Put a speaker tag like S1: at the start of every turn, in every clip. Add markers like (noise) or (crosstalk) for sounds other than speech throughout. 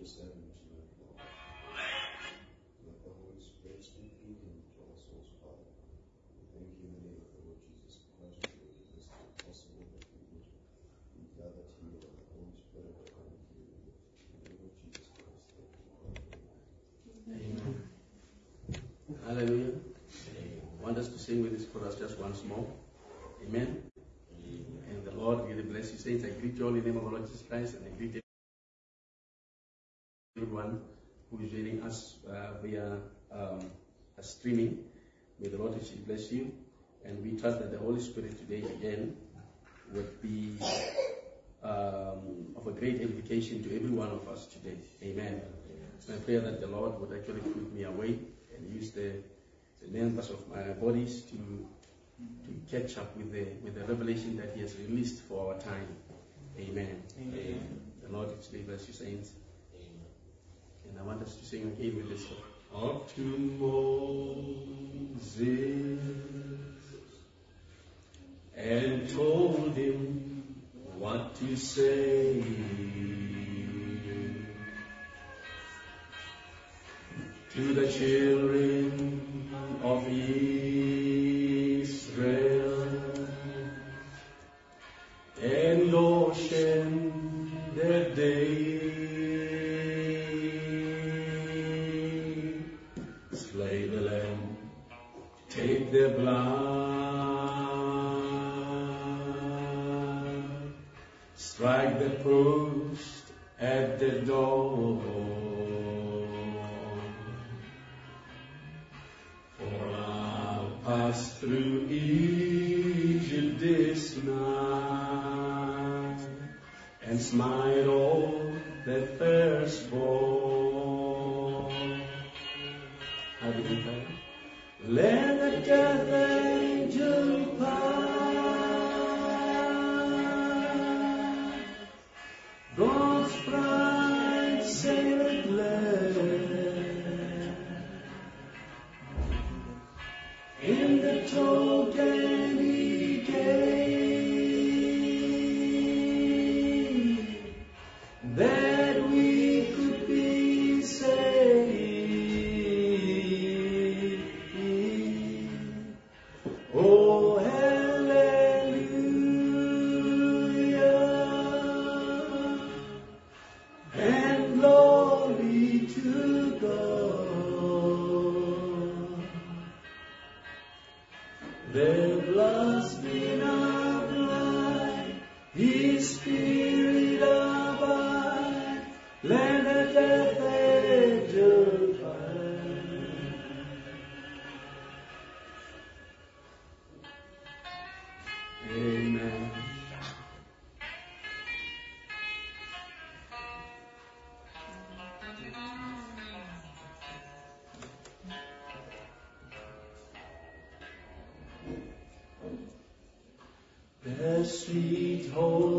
S1: tonight, Lord. Let the Holy Spirit speak through him to our souls, Father. We thank you in the name of the Lord Jesus Christ for making this possible that we would be gathered here and the Holy Spirit will come and fill you. In the name of Jesus Christ, thank you, Lord.
S2: Amen. Hallelujah. Want us to sing with this chorus just once more. Amen. And the Lord really bless you, saints. I greet you all in the name of the Lord Jesus Christ, and I greet everyone who is joining us uh, via um, a streaming. May the Lord richly bless you. And we trust that the Holy Spirit today again would be um, of a great edification to every one of us today. Amen. It's my prayer that the Lord would actually put me away and use the, the members of my bodies to to catch up with the with the revelation that He has released for our time. Amen.
S3: Amen.
S2: The Lord richly bless you, saints. And I want us to sing again with this song. Up to Moses and told him what to say. To the children of Israel and ocean that day take their blood, strike the post at the door. For I'll pass through Egypt this night and smite all that firstborn. How did you? Let the sweet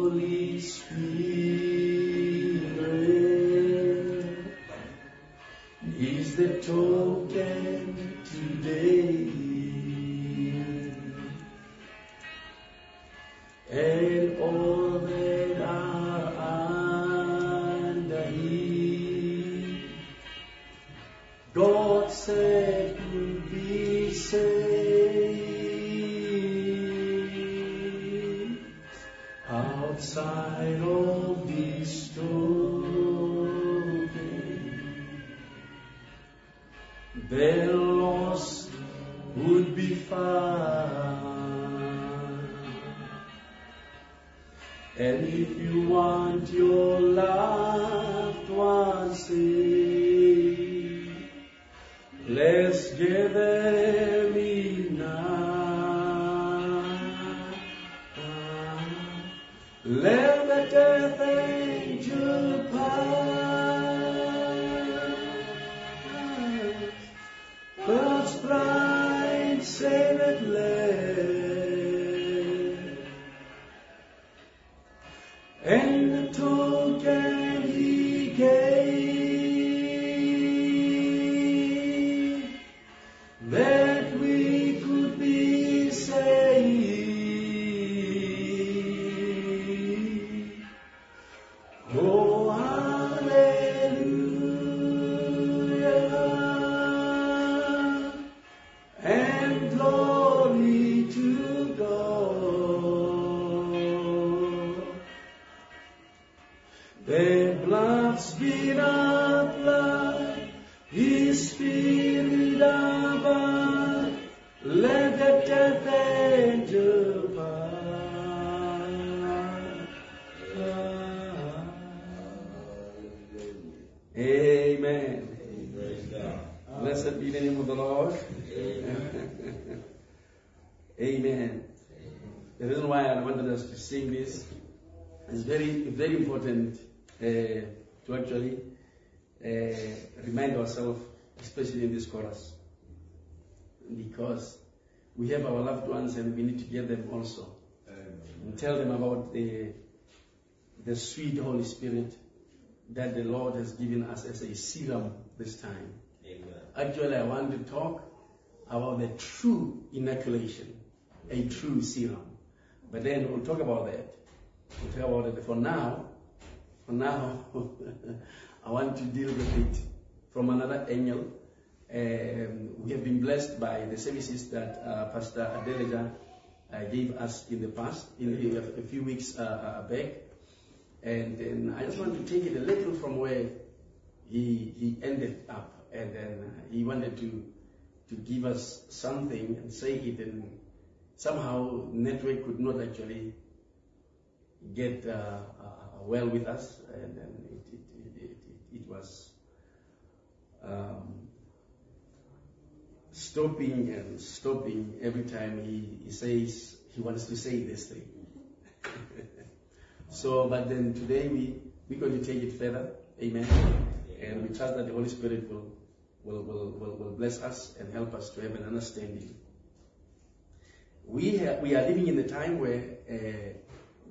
S2: also and tell them about the the sweet Holy Spirit that the Lord has given us as a serum this time. Actually, I want to talk about the true inoculation, a true serum. But then we'll talk about that. We'll talk about it. For now, for now, (laughs) I want to deal with it from another angle. Um, we have been blessed by the services that uh, Pastor Adeleja gave us in the past, in a, few weeks uh, uh, back. And then I just want to take it a little from where he, he ended up. And then he wanted to, to give us something and say it and somehow network could not actually get uh, uh, well with us and then it, it, it, it, it was um, stopping and stopping every time he, he says he wants to say this thing. (laughs) so, but then today we, we're going to take it further. Amen. And we trust that the Holy Spirit will, will, will, will, will bless us and help us to have an understanding. We, we are living in a time where uh,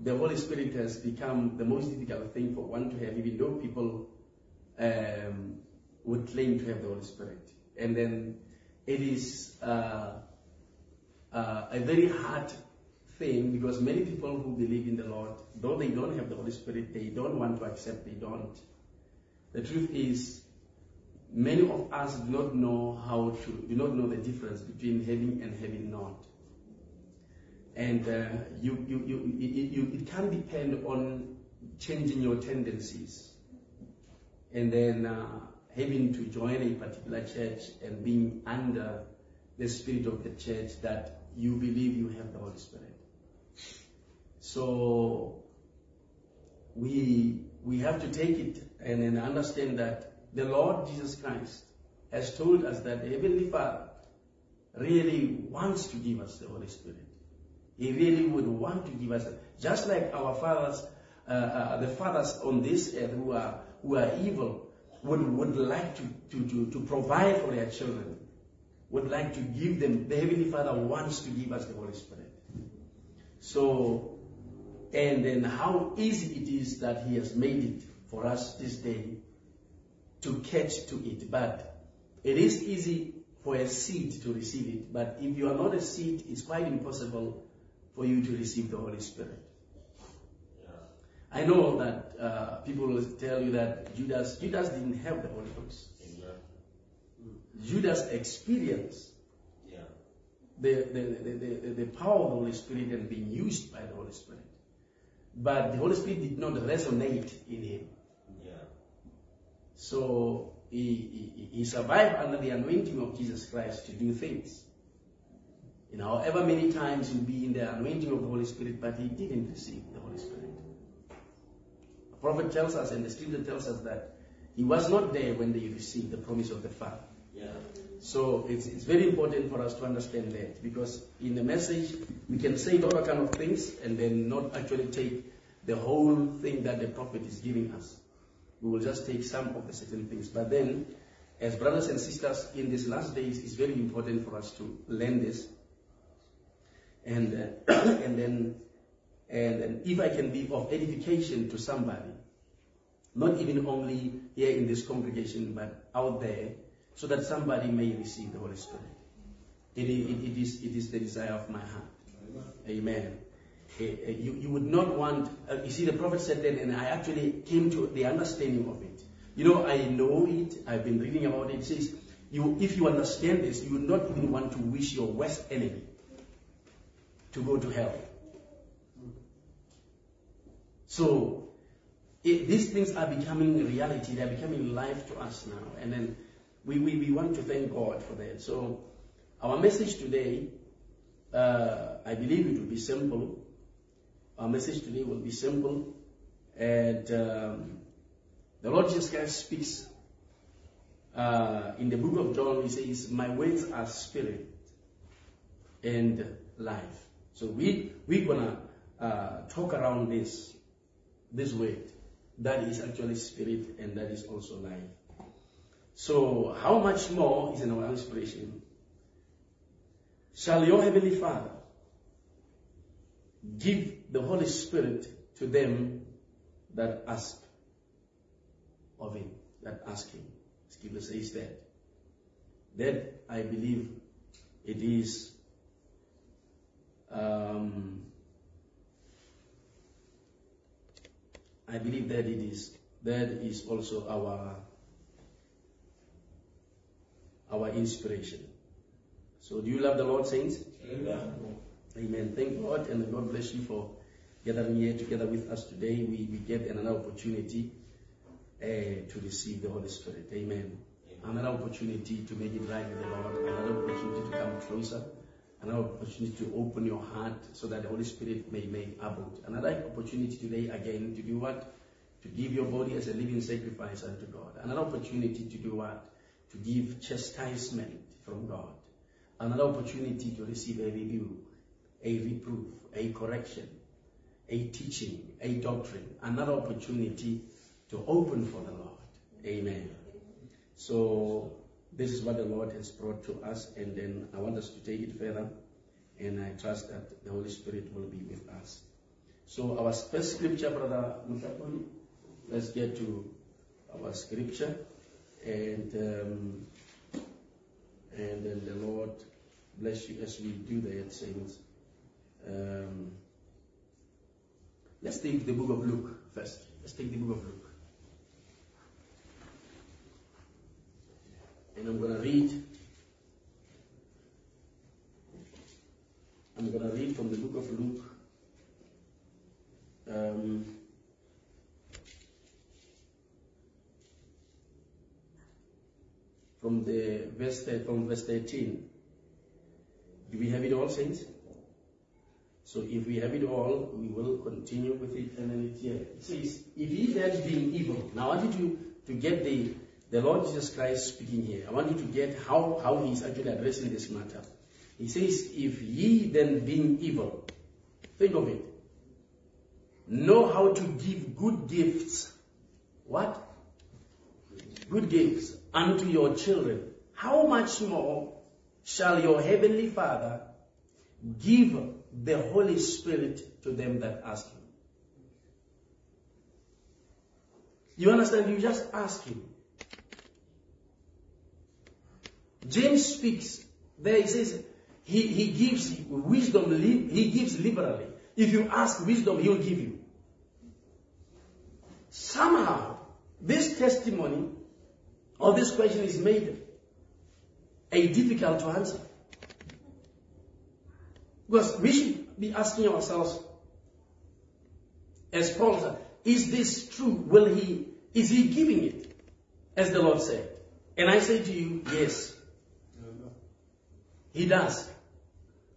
S2: the Holy Spirit has become the most difficult thing for one to have, even though people um, would claim to have the Holy Spirit. And then it is uh, uh, a very hard thing because many people who believe in the Lord, though they don't have the Holy Spirit, they don't want to accept, they don't. The truth is, many of us do not know how to, do not know the difference between having and having not. And uh, you, you, you, it, you, it can depend on changing your tendencies. And then uh, having to join a particular church and being under the spirit of the church that you believe you have the Holy Spirit. So we we have to take it and then understand that the Lord Jesus Christ has told us that the Heavenly Father really wants to give us the Holy Spirit. He really would want to give us, just like our fathers, uh, uh, the fathers on this earth who are who are evil, would, would like to, to, to, to provide for their children, would like to give them. The Heavenly Father wants to give us the Holy Spirit. So, and then how easy it is that He has made it for us this day to catch to it. But it is easy for a seed to receive it. But if you are not a seed, it's quite impossible for you to receive the Holy Spirit. I know that uh, people will tell you that Judas Judas didn't have the Holy Ghost. Judas experienced
S3: Yeah.
S2: the, the, the, the, the power of the Holy Spirit and being used by the Holy Spirit. But the Holy Spirit did not resonate in him.
S3: Yeah.
S2: So he, he, he survived under the anointing of Jesus Christ to do things. You know, however many times he'll be in the anointing of the Holy Spirit, but he didn't receive the Holy Spirit. Prophet tells us and the scripture tells us that he was not there when they received the promise of the Father.
S3: Yeah.
S2: So it's, it's very important for us to understand that because in the message we can say all kind of things and then not actually take the whole thing that the prophet is giving us. We will just take some of the certain things. But then, as brothers and sisters in these last days, it's very important for us to learn this. And uh, (coughs) and then and, and if I can be of edification to somebody, not even only here in this congregation, but out there, so that somebody may receive the Holy Spirit. It, it, it, is, it is the desire of my heart. Amen. Eh, eh, You, you would not want, uh, you see, the prophet said that, and I actually came to the understanding of it. You know, I know it, I've been reading about it. It says, you, if you understand this, you would not even want to wish your worst enemy to go to hell. So, it, these things are becoming reality, they're becoming life to us now. And then we, we, we want to thank God for that. So, Our message today, uh, I believe it will be simple. Our message today will be simple. And um, the Lord Jesus Christ speaks uh, in the book of John, he says, My words are spirit and life. So we, we're going to uh, talk around this, this word. That is actually spirit and that is also life. So how much more is in our inspiration? Shall your heavenly Father give the Holy Spirit to them that ask of him, that ask him? Scripture says that. That I believe it is um, I believe that it is that is also our our inspiration. So do you love the Lord, saints?
S3: Amen.
S2: Amen. Thank God and God bless you for gathering here together with us today. We, we get another opportunity uh, to receive the Holy Spirit. Amen. Another opportunity to make it right with the Lord. Another opportunity to come closer. Another opportunity to open your heart so that the Holy Spirit may make abode. Another opportunity today again to do what? To give your body as a living sacrifice unto God. Another opportunity to do what? To give chastisement from God. Another opportunity to receive a review, a reproof, a correction, a teaching, a doctrine. Another opportunity to open for the Lord. Amen. So this is what the Lord has brought to us, and then I want us to take it further, and I trust that the Holy Spirit will be with us. So our first scripture, brother Mutaponi, let's get to our scripture, and um, and then the Lord bless you as we do that, saints. Um, let's take the book of Luke first. Let's take the book of Luke. And I'm going to read. I'm going to read from the book of Luke. Um, from the verse from verse 13. Do we have it all, saints? So if we have it all, we will continue with it. And then it here it says, "If ye then being evil." Now I want you to, to get the the Lord Jesus Christ speaking here. I want you to get how how He is actually addressing this matter. He says, "If ye then being evil," think of it. Know how to give good gifts. What? Good gifts unto your children. How much more shall your heavenly Father give the Holy Spirit to them that ask Him? You understand? You just ask Him. James speaks there. He says he, he gives wisdom. He gives liberally. If you ask wisdom, He will give you. Somehow, this testimony or this question is made a difficult to answer. Because we should be asking ourselves, as Paul said, is this true? Will he, is he giving it? As the Lord said. And I say to you, yes. He does.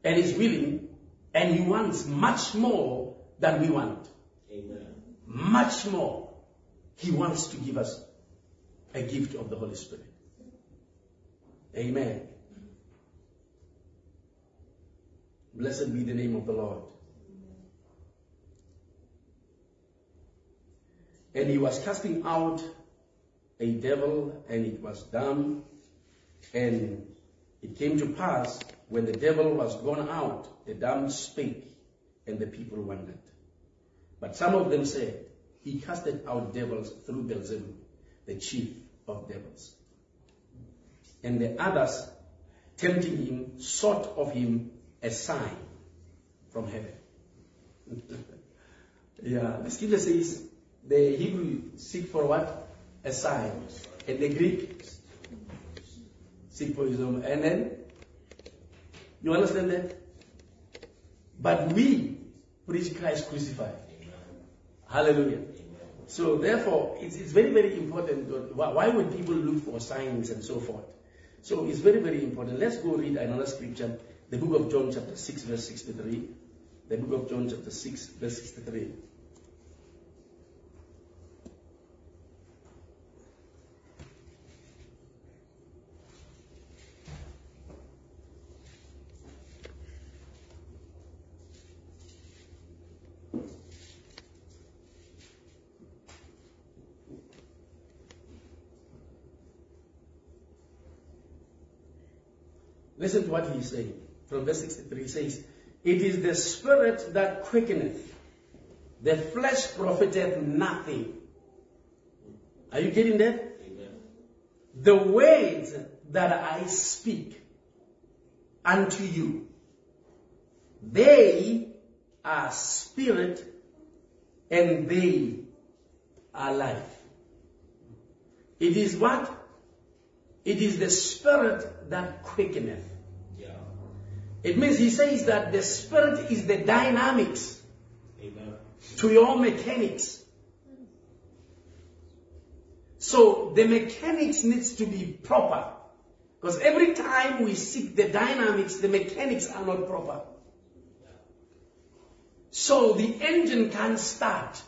S2: And he's willing, and he wants much more than we want.
S3: Amen.
S2: Much more. He wants to give us a gift of the Holy Spirit. Amen. Blessed be the name of the Lord. And he was casting out a devil, and it was dumb. And it came to pass when the devil was gone out, the dumb spake, and the people wondered. But some of them said, He casted out devils through Beelzebub, the chief of devils. And the others, tempting him, sought of him a sign from heaven. (laughs) yeah, the scripture says the Hebrew seek for what? A sign. And the Greek seek for wisdom. And then, you understand that? But we preach Christ crucified. Hallelujah. So therefore, it's, it's very, very important. Why would people look for signs and so forth? So it's very, very important. Let's go read another scripture, the book of John, chapter 6, verse 63. The book of John, chapter 6, verse 63. Listen to what he's saying. From verse 63, he says, It is the spirit that quickeneth, the flesh profiteth nothing. Are you getting that?
S3: Amen.
S2: The words that I speak unto you, they are spirit and they are life. It is what? It is the spirit that quickeneth. It means he says that the spirit is the dynamics
S3: Amen.
S2: to your mechanics. So the mechanics needs to be proper. Because every time we seek the dynamics, the mechanics are not proper. So the engine can't start.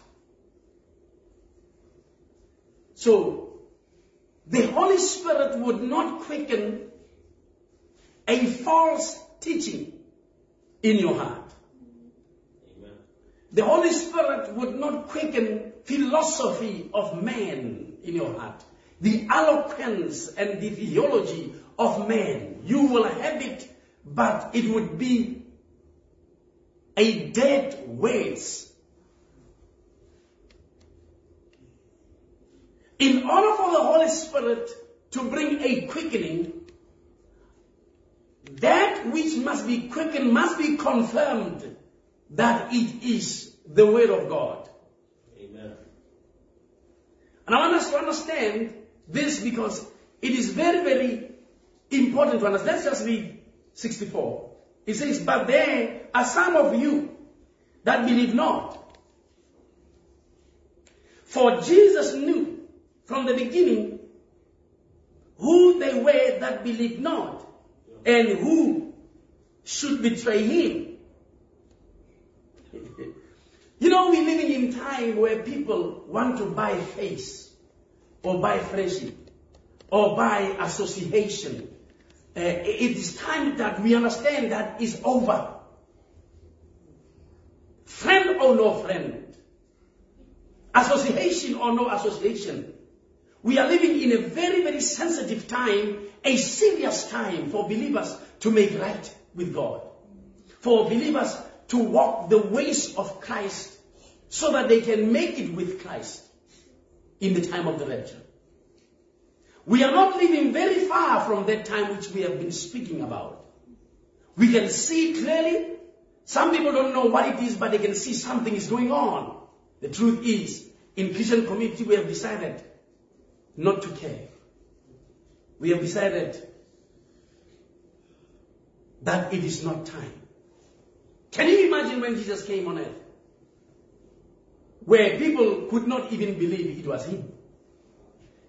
S2: So the Holy Spirit would not quicken a false teaching in your heart.
S3: Amen.
S2: The Holy Spirit would not quicken philosophy of man in your heart. The eloquence and the theology of man. You will have it, but it would be a dead words. In order for the Holy Spirit to bring a quickening, that which must be quickened must be confirmed that it is the Word of God.
S3: Amen.
S2: And I want us to understand this because it is very, very important to understand. Let's just read 64. It says, But there are some of you that believe not. For Jesus knew from the beginning who they were that believed not and who should betray him. (laughs) You know, we're living in time where people want to buy face or buy friendship or buy association. Uh, it is time that we understand that is over. Friend or no friend, association or no association. We are living in a very, very sensitive time, a serious time for believers to make right with God. For believers to walk the ways of Christ so that they can make it with Christ in the time of the rapture. We are not living very far from that time which we have been speaking about. We can see clearly. Some people don't know what it is, but they can see something is going on. The truth is, in Christian community, we have decided not to care. We have decided that it is not time. Can you imagine when Jesus came on earth? Where people could not even believe it was him.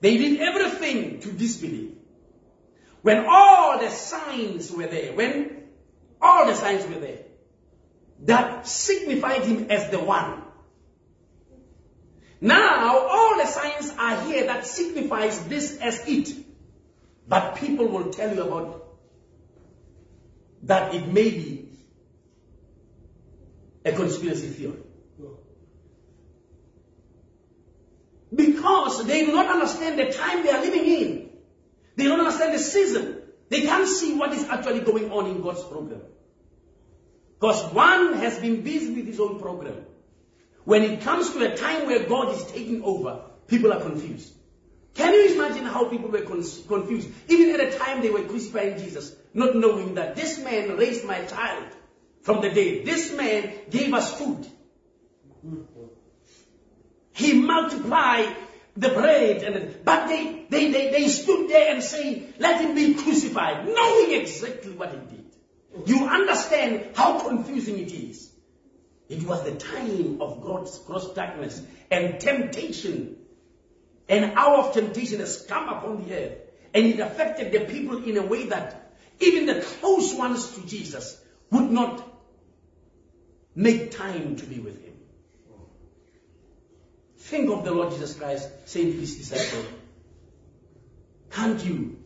S2: They did everything to disbelieve. When all the signs were there, when all the signs were there, that signified him as the one. Now, all the signs are here that signifies this as it. But people will tell you about that it may be a conspiracy theory. Because they do not understand the time they are living in. They don't understand the season. They can't see what is actually going on in God's program. Because one has been busy with his own program. When it comes to a time where God is taking over, people are confused. Can you imagine how people were con- confused? Even at the time they were crucifying Jesus, not knowing that this man raised my child from the dead. This man gave us food. He multiplied the bread and but they, they, they, they stood there and say, let him be crucified, knowing exactly what he did. You understand how confusing it is. It was the time of gross, gross darkness and temptation. An hour of temptation has come upon the earth. And it affected the people in a way that even the close ones to Jesus would not make time to be with him. Think of the Lord Jesus Christ saying to his disciples, Can't you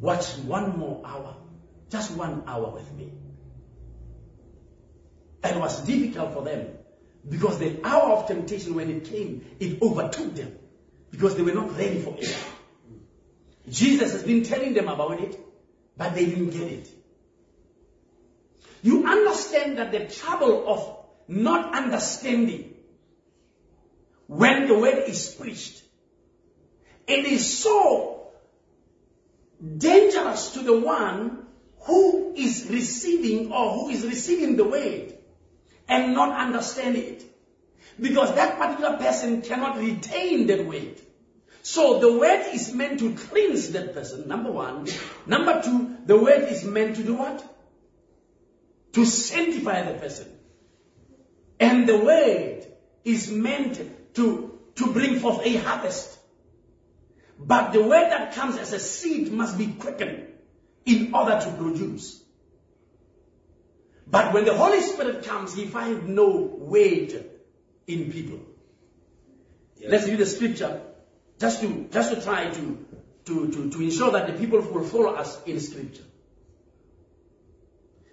S2: watch one more hour? Just one hour with me. And it was difficult for them because the hour of temptation, when it came, it overtook them because they were not ready for it. Jesus has been telling them about it, but they didn't get it. You understand that the trouble of not understanding when the word is preached, it is so dangerous to the one who is receiving or who is receiving the word and not understand it. Because that particular person cannot retain that word. So the word is meant to cleanse that person, number one. Number two, the word is meant to do what? To sanctify the person. And the word is meant to, to bring forth a harvest. But the word that comes as a seed must be quickened in order to produce. But when the Holy Spirit comes, he finds no weight in people. Let's read the scripture just to, just to try to, to, to, to ensure that the people will follow us in scripture.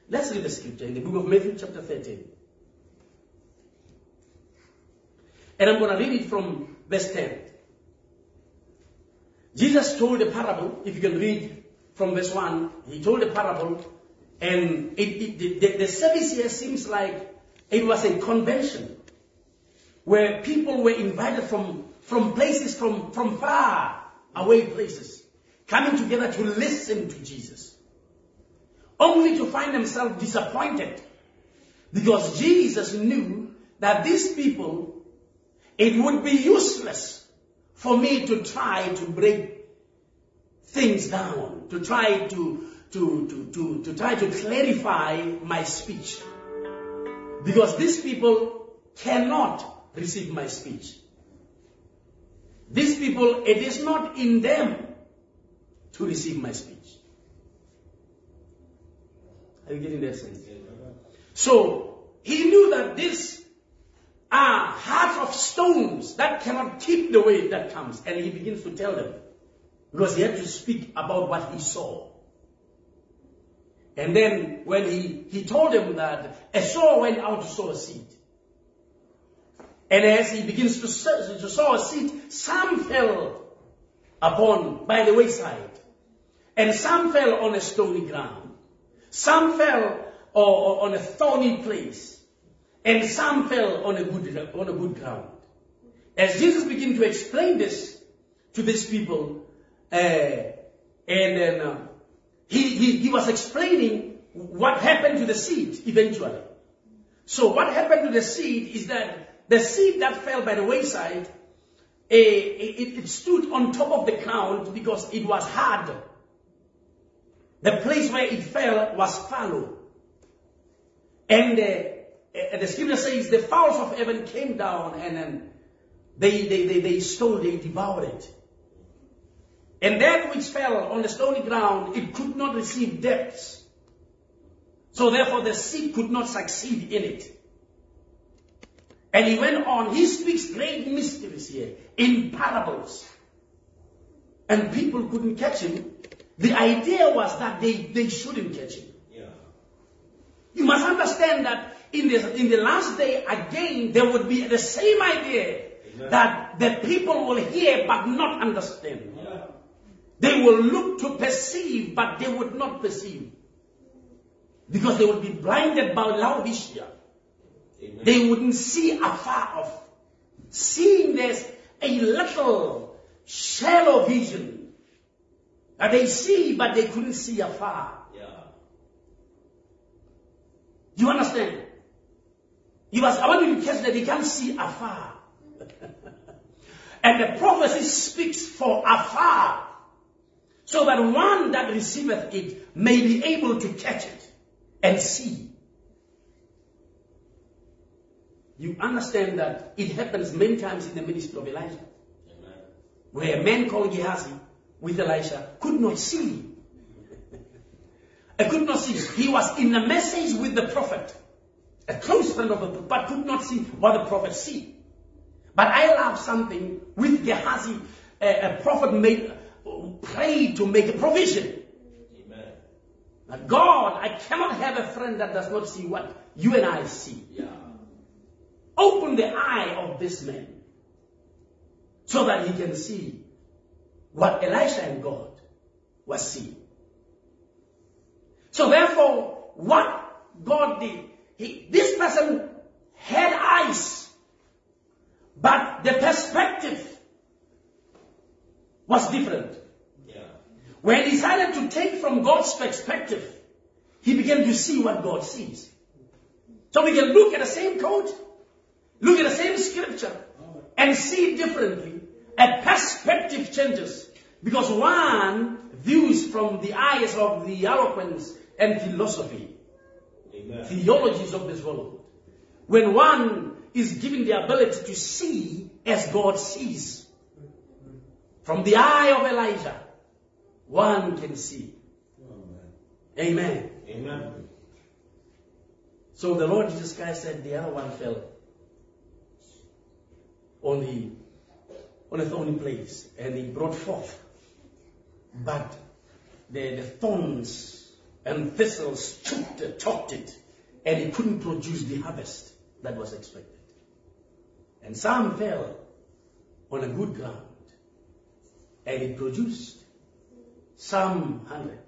S2: Let's read the scripture in the book of Matthew chapter 13. And I'm going to read it from verse 10. Jesus told a parable, if you can read from verse 1, he told a parable, and it, it, the, the service here seems like it was a convention where people were invited from, from places, from, from far away places, coming together to listen to Jesus, only to find themselves disappointed because Jesus knew that these people, it would be useless for me to try to break things down, to try to, to, to, to, to try to clarify my speech. Because these people cannot receive my speech. These people, it is not in them to receive my speech. Are you getting that sense? So, he knew that these are hearts of stones that cannot keep the way that comes. And he begins to tell them. Because he had to speak about what he saw. And then when he, he told them that a sower went out to sow a seed. And as he begins to sow, to sow a seed, some fell upon by the wayside, and some fell on a stony ground, some fell or, or on a thorny place, and some fell on a good on a good ground. As Jesus began to explain this to these people, uh, and then uh, he, he he was explaining what happened to the seed eventually. So what happened to the seed is that the seed that fell by the wayside, eh, it, it stood on top of the ground because it was hard. The place where it fell was fallow. And uh, the scripture says the fowls of heaven came down and then they, they, they, they stole, they devoured it. And that which fell on the stony ground, it could not receive depths. So therefore the seed could not succeed in it. And he went on, he speaks great mysteries here in parables. And people couldn't catch him. The idea was that they, they shouldn't catch him.
S3: Yeah.
S2: You must understand that in the, in the last day, again, there would be the same idea
S3: Amen.
S2: that the people will hear but not understand.
S3: Yeah.
S2: They will look to perceive, but they would not perceive. Because they would be blinded by Laodicea.
S3: Amen.
S2: They wouldn't see afar off. Seeing there's a little shallow vision. That they see, but they couldn't see afar.
S3: Yeah.
S2: You understand? You must, I want you to catch that they can't see afar. (laughs) and the prophecy speaks for afar. So that one that receiveth it may be able to catch it and see. You understand that it happens many times in the ministry of Elijah.
S3: Amen.
S2: Where a man called Gehazi with Elisha could not see. I could not see. He was in a message with the prophet, a close friend of the prophet, but could not see what the prophet see. But I love something with Gehazi, a, a prophet made, prayed to make a provision.
S3: Amen.
S2: That God, I cannot have a friend that does not see what you and I see.
S3: Yeah.
S2: Open the eye of this man so that he can see what Elisha and God was seeing. So therefore, what God did, he, this person had eyes, but the perspective was different. When he decided to take from God's perspective, he began to see what God sees. So we can look at the same code, look at the same scripture, and see differently. A perspective changes. Because one views from the eyes of the eloquence and philosophy,
S3: Amen.
S2: theologies of this world. When one is given the ability to see as God sees. From the eye of Elijah, one can see. Amen.
S3: Amen.
S2: So the Lord Jesus Christ said the other one fell on the on a thorny place and he brought forth. But the, the thorns and thistles choked it, choked it, and he couldn't produce the harvest that was expected. And some fell on a good ground and it produced some hundred,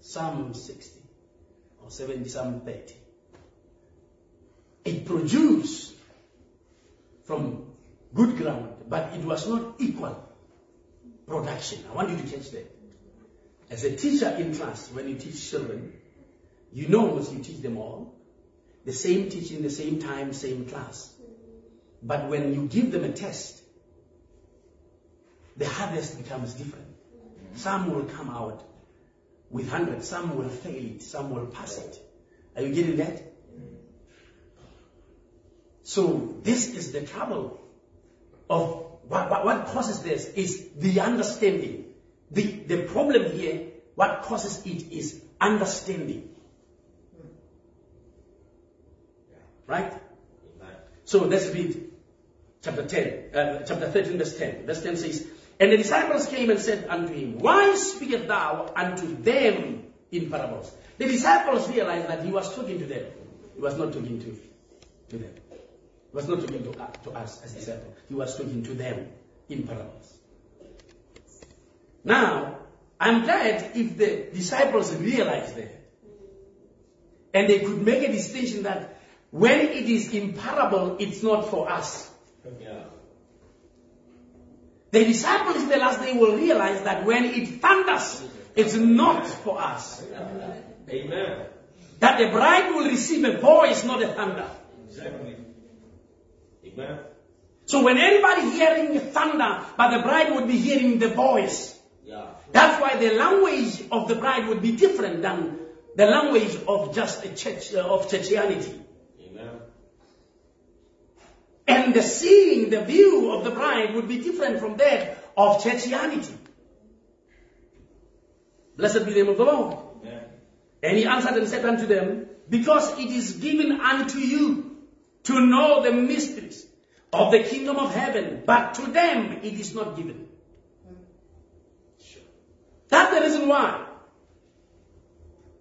S2: some sixty, or seventy, some thirty. It produced from good ground, but it was not equal production. I want you to catch that. As a teacher in class, when you teach children, you know as you teach them all, the same teaching, the same time, same class. But when you give them a test, the harvest becomes different. Some will come out with 100, some will fail it, some will pass it. Are you getting that? So this is the trouble of what, what, causes this is the understanding. The, the problem here, what causes it is understanding. Right? So let's read chapter 10, uh, chapter 13, verse 10. Verse 10 says, And the disciples came and said unto him, Why speakest thou unto them in parables? The disciples realized that he was talking to them. He was not talking to, to them. He was not talking to, uh, to us as disciples. He was talking to them in parables. Now, I'm glad if the disciples realized that. And they could make a distinction that when it is in parable, it's not for us.
S3: Yeah.
S2: The disciples in the last day will realize that when it thunders, it's not for us.
S3: Amen.
S2: That the bride will receive a voice, not a thunder.
S3: Exactly. Amen.
S2: So when anybody hearing thunder, but the bride would be hearing the voice.
S3: Yeah.
S2: That's why the language of the bride would be different than the language of just a church, uh, of churchianity. And the seeing, the view of the bride would be different from that of churchianity. Blessed be the name of the Lord.
S3: Amen.
S2: And he answered and said unto them, Because it is given unto you to know the mysteries of the kingdom of heaven, but to them it is not given. That's the reason why.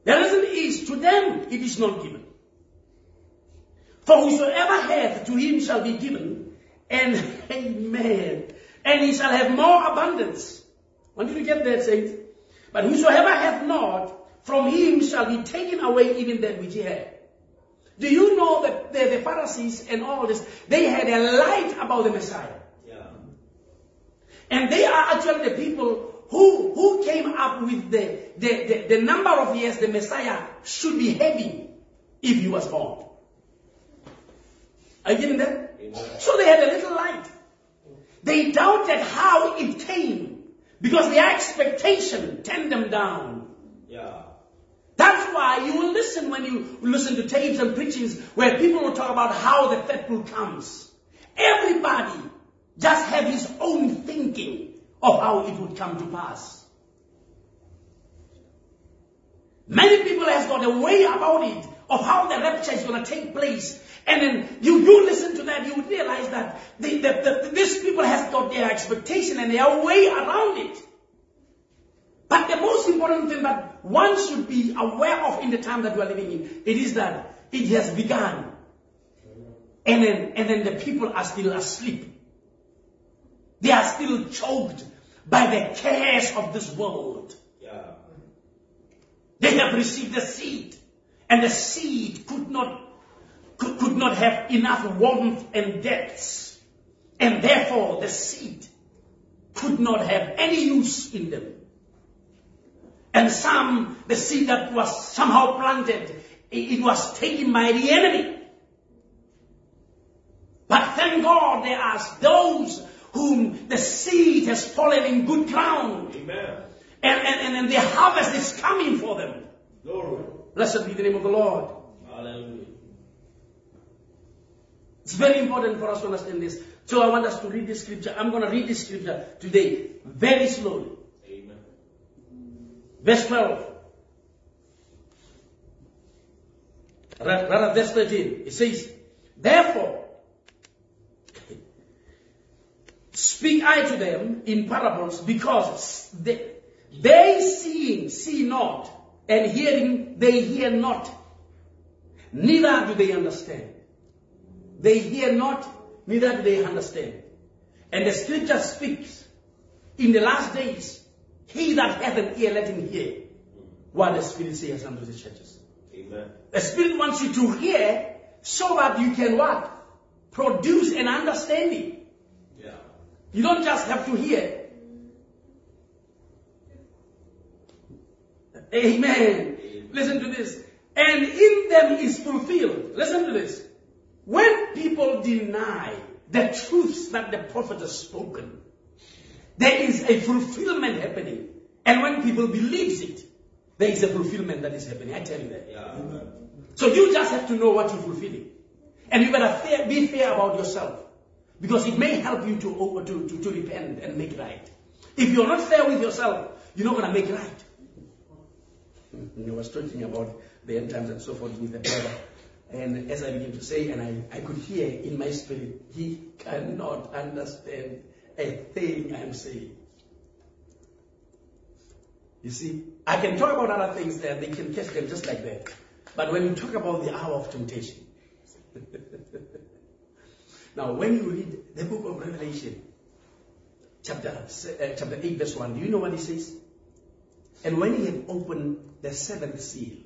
S2: The reason is to them it is not given. For whosoever hath to him shall be given, and (laughs) amen, and he shall have more abundance. Want you to get that, saints. But whosoever hath not, from him shall be taken away even that which he had. Do you know that the, the Pharisees and all this, they had a light about the Messiah.
S3: Yeah.
S2: And they are actually the people who, who came up with the, the, the, the number of years the Messiah should be having if he was born. Are you getting that? So they had a little light. They doubted how it came because their expectation turned them down.
S3: Yeah.
S2: That's why you will listen when you listen to tapes and preachings where people will talk about how the faithful comes. Everybody just have his own thinking of how it would come to pass. Many people has got a way about it of how the rapture is going to take place. And then you, you listen to that, you realize that the, the, the, these people has got their expectation and their way around it. But the most important thing that one should be aware of in the time that we are living in, it is that it has begun. And then, and then the people are still asleep. They are still choked by the cares of this world.
S3: Yeah.
S2: They have received the seed, and the seed could not could, could not have enough warmth and depths, and therefore the seed could not have any use in them. And some, the seed that was somehow planted, it, it was taken by the enemy. But thank God there are those whom the seed has fallen in good ground.
S3: Amen.
S2: And, and, and the harvest is coming for them.
S3: Glory.
S2: Blessed be the name of the Lord.
S3: Hallelujah.
S2: It's very important for us to understand this. So I want us to read this scripture. I'm going to read this scripture today very slowly.
S3: Amen.
S2: Verse 12. Rather, verse 13. It says, Therefore, speak I to them in parables because they, they seeing see not, and hearing they hear not, neither do they understand. They hear not, neither do they understand. And the scripture speaks in the last days, he that hath an ear, let him hear what the Spirit says unto the churches.
S3: Amen.
S2: The Spirit wants you to hear so that you can what? Produce an understanding.
S3: Yeah.
S2: You don't just have to hear. Amen. Listen to this. And in them is fulfilled. Listen to this. When people deny the truths that the prophet has spoken, there is a fulfillment happening. And when people believes it, there is a fulfillment that is happening. I tell you that.
S3: Yeah.
S2: So you just have to know what you're fulfilling. And you better fair, be fair about yourself. Because it may help you to, over- to, to, to repent and make right. If you're not fair with yourself, you're not going to make right. I was talking about the end times and so forth with the brother. And as I began to say, and I, I could hear in my spirit, he cannot understand a thing I'm saying. You see, I can talk about other things there, they can catch them just like that. But when you talk about the hour of temptation, (laughs) now when you read the book of Revelation, chapter, uh, chapter 8, verse 1, do you know what it says? And when he had opened the seventh seal,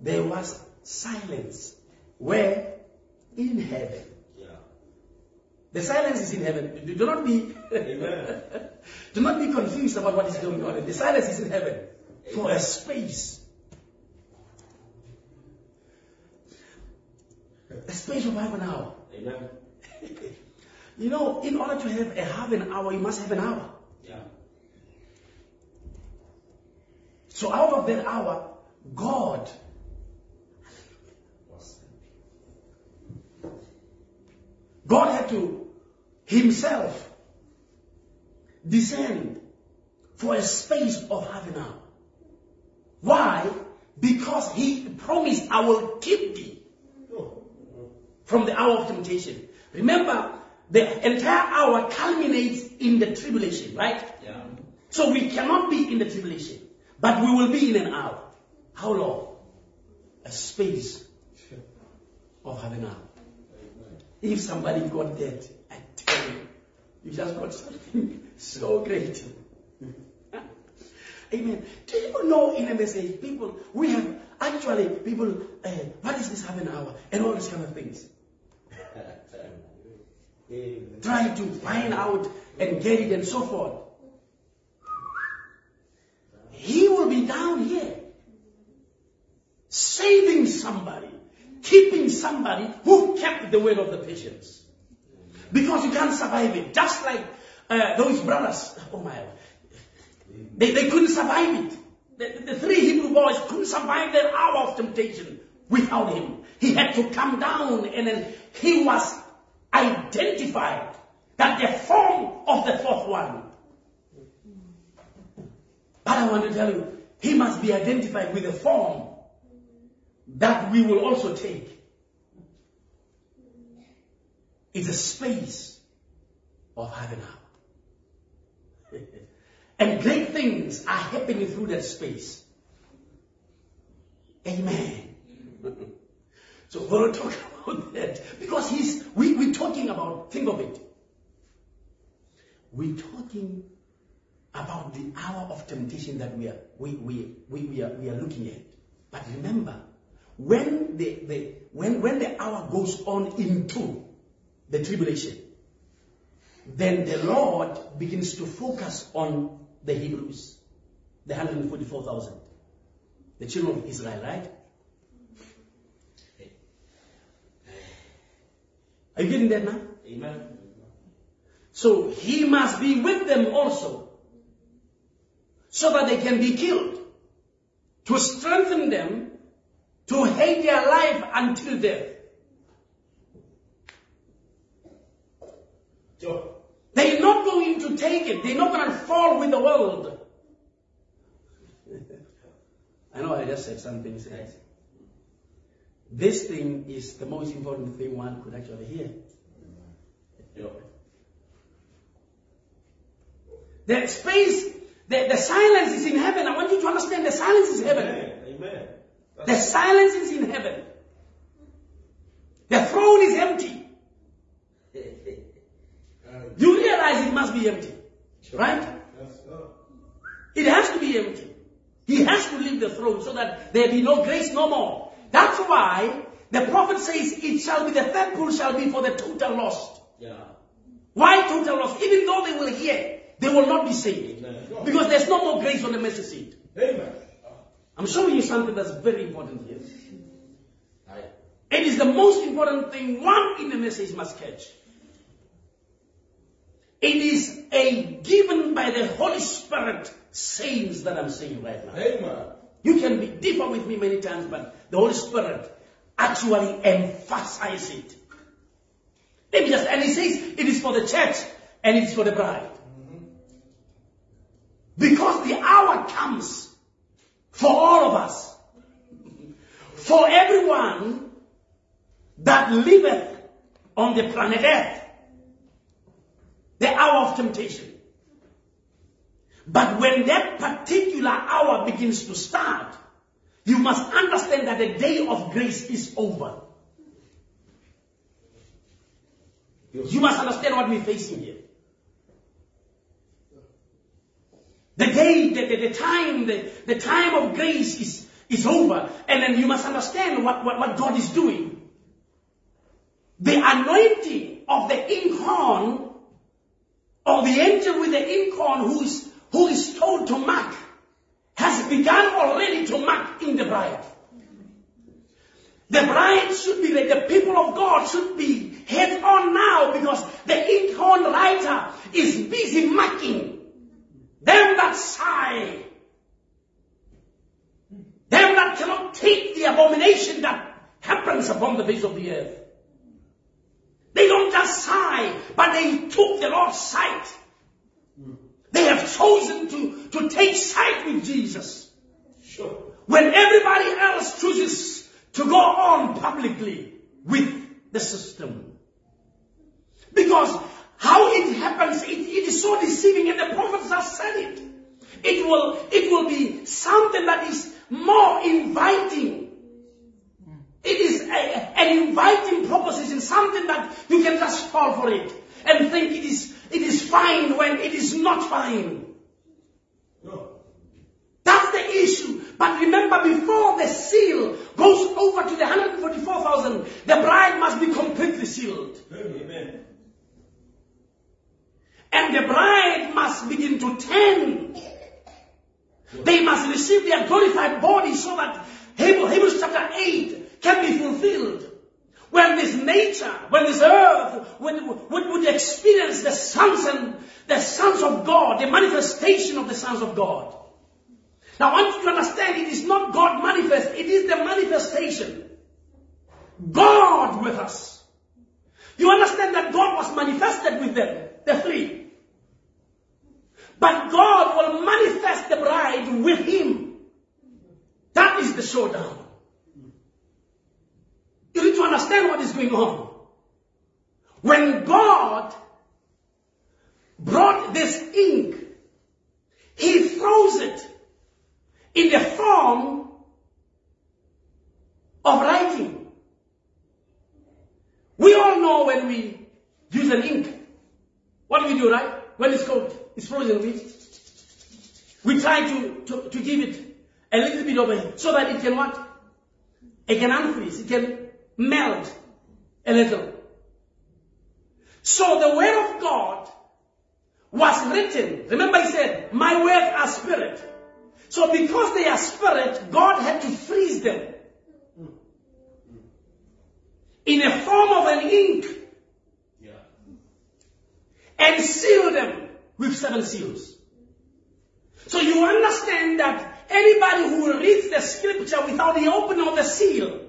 S2: there was silence. Where? In heaven.
S3: Yeah.
S2: The silence is in heaven. Do do not be,
S3: Amen. (laughs)
S2: do not be confused about what is going on. The silence is in heaven for a space. A space of half an hour.
S3: Amen. (laughs)
S2: You know, in order to have a half an hour, you must have an hour.
S3: Yeah.
S2: So out of that hour, God God had to himself descend for a space of half an hour. Why? Because he promised, I will keep thee from the hour of temptation. Remember, the entire hour culminates in the tribulation, right?
S3: Yeah.
S2: So we cannot be in the tribulation, but we will be in an hour. How long? A space of half an hour. If somebody got that, I tell you, you just got something (laughs) so great. (laughs) Amen. Do you know in a message, people, we have actually people, uh, what is this half an hour? And all these kind of things. (laughs) Trying to find out and get it and so forth. He will be down here saving somebody, keeping somebody who kept the word of the patience. Because you can't survive it. Just like uh, those brothers. Oh my. They, they couldn't survive it. The, the three Hebrew boys couldn't survive that hour of temptation without him. He had to come down and then he was identified that the form of the fourth one. But I want to tell you, he must be identified with a form that we will also take. It's a space of an hour. (laughs) and great things are happening through that space. Amen. (laughs) so we'll talk (laughs) about that because he's we, we're talking about think of it. We're talking about the hour of temptation that we are we, we, we, we are we are looking at. But remember, when the, the when when the hour goes on into the tribulation, then the Lord begins to focus on the Hebrews, the 144,000, the children of Israel, right? Are you getting that now?
S3: Amen.
S2: So he must be with them also, so that they can be killed, to strengthen them, to hate their life until death.
S3: Sure.
S2: They're not going to take it. They're not going to fall with the world. (laughs) I know I just said something. This thing is the most important thing one could actually hear.
S3: Sure.
S2: The space, the, the silence is in heaven. I want you to understand the silence is heaven.
S3: Amen.
S2: The silence is in heaven. The throne is empty. (laughs) You realize it must be empty. Right? It has to be empty. He has to leave the throne so that there be no grace no more. That's why the prophet says it shall be the third pull shall be for the total lost.
S3: Yeah.
S2: Why total lost? Even though they will hear, they will not be saved.
S3: Amen.
S2: Because there's no more grace on the mercy seat.
S3: Amen.
S2: I'm showing you something that's very important here. It is the most important thing one in the message must catch. It is a given by the Holy Spirit sayings that I'm saying right now.
S3: Amen.
S2: You can be differ with me many times, but the Holy Spirit actually emphasizes it. Let me just, and he says it is for the church and it is for the bride. Because the hour comes for all of us. For everyone that liveth on the planet earth. The hour of temptation. But when that particular hour begins to start, you must understand that the day of grace is over. You must understand what we're facing here. The day, the, the, the time, the, the time of grace is, is over. And then you must understand what, what, what God is doing. The anointing of the inkhorn, or the angel with the inkhorn who is, who is told to mark, has begun already to mark in the bride. The bride should be, the people of God should be head on now because the inkhorn writer is busy marking them that sigh, them that cannot take the abomination that happens upon the face of the earth. They don't just sigh, but they took the Lord's sight. They have chosen to, to take sight with Jesus.
S3: Sure.
S2: When everybody else chooses to go on publicly with the system. Because how it happens, it, it is so deceiving and the prophets have said it. It will, it will be something that is more inviting. It is a, an inviting proposition, something that you can just fall for it and think it is, it is fine when it is not fine.
S3: No.
S2: That's the issue. But remember, before the seal goes over to the 144,000, the bride must be completely sealed.
S3: Amen.
S2: And the bride must begin to tend. They must receive their glorified body so that Hebrews, chapter 8 can be fulfilled. When this nature, when this earth would, would, would experience the sons and the sons of God, the manifestation of the sons of God. Now I want you to understand it is not God manifest, it is the manifestation. God with us. You understand that God was manifested with them. the three. But God will manifest the bride with him. That is the showdown. You need to understand what is going on. When God brought this ink, he throws it in the form of writing. We all know when we use an ink, what do we do, right? When it's cold, it's frozen, we, we try to, to, to give it a little bit of a, so that it can what? It can unfreeze, it can melt a little. So the word of God was written. Remember he said, my words are spirit. So because they are spirit, God had to freeze them in a form of an ink
S3: Yeah.
S2: and seal them with seven seals. So you understand that anybody who reads the scripture without the opening of the seal,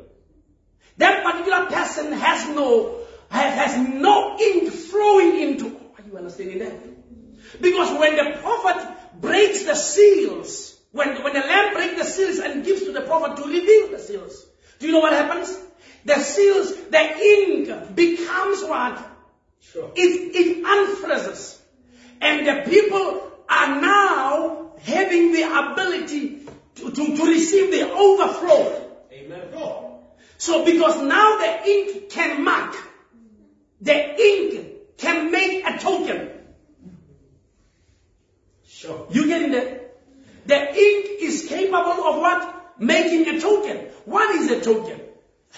S2: that particular person has no has, no ink flowing into. Are you understanding that? Because when the prophet breaks the seals, when, when the lamb breaks the seals and gives to the prophet to reveal the seals, do you know what happens? The seals, the ink becomes what?
S3: Sure.
S2: It, it unfreezes. And the people are now having the ability to, to, to receive the overflow.
S3: Amen.
S2: So because now the ink can mark, the ink can make a token.
S3: Sure.
S2: You getting that? The ink is capable of what? Making a token. What is a token?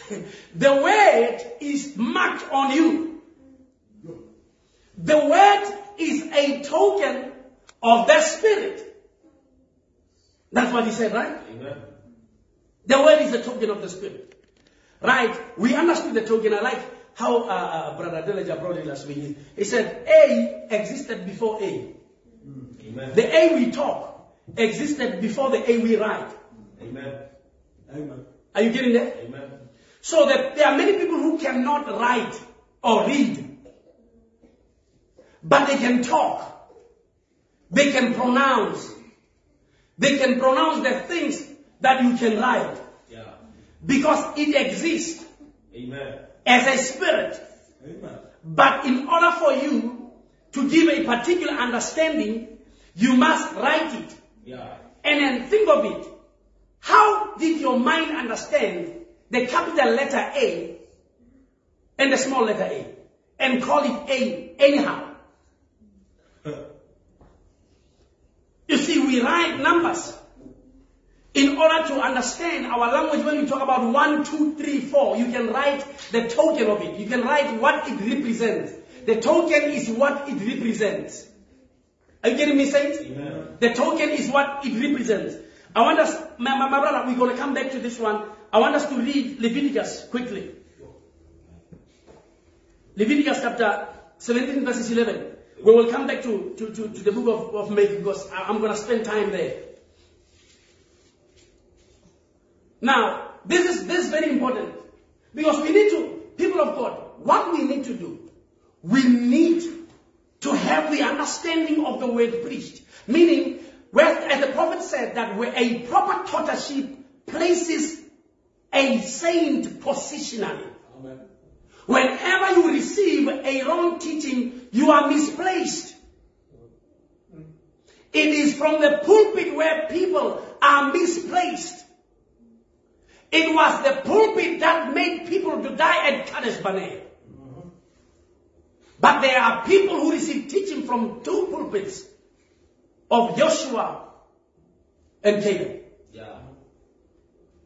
S2: (laughs) the word is marked on you. The word is a token of the spirit. That's what he said, right?
S3: Amen.
S2: The word is a token of the spirit. Right? We understood the token. I like how uh, uh, Brother Delaja brought it last week. He said A existed before A.
S3: Amen.
S2: The A we talk existed before the A we write.
S3: Amen.
S1: Amen.
S2: Are you getting that?
S3: Amen.
S2: So that there are many people who cannot write or read, but they can talk. They can pronounce. They can pronounce the things that you can write
S3: Yeah.
S2: because it exists
S3: Amen.
S2: as a spirit.
S1: Amen.
S2: But in order for you to give a particular understanding, you must write it.
S3: Yeah.
S2: And then think of it. How did your mind understand the capital letter A and the small letter A and call it A anyhow? You see, we write numbers in order to understand our language. When we talk about one, two, three, four, you can write the token of it. You can write what it represents. The token is what it represents. Are you getting me, saints? The token is what it represents. I want us, my, my, my brother, we're going to come back to this one. I want us to read Leviticus quickly. Leviticus chapter 17 verses 11. We will come back to, to, to, to the book of, of Matthew because I'm going to spend time there. Now, this is, this is very important because we need to, people of God, what we need to do, we need to have the understanding of the word preached. Meaning, where, as the prophet said, that where a proper tutorship places a saint positionally.
S1: Amen.
S2: Whenever you receive a wrong teaching, you are misplaced. It is from the pulpit where people are misplaced. It was the pulpit that made people to die at Kadesh Barnea. But there are people who receive teaching from two pulpits of Joshua and Caleb.
S3: Yeah.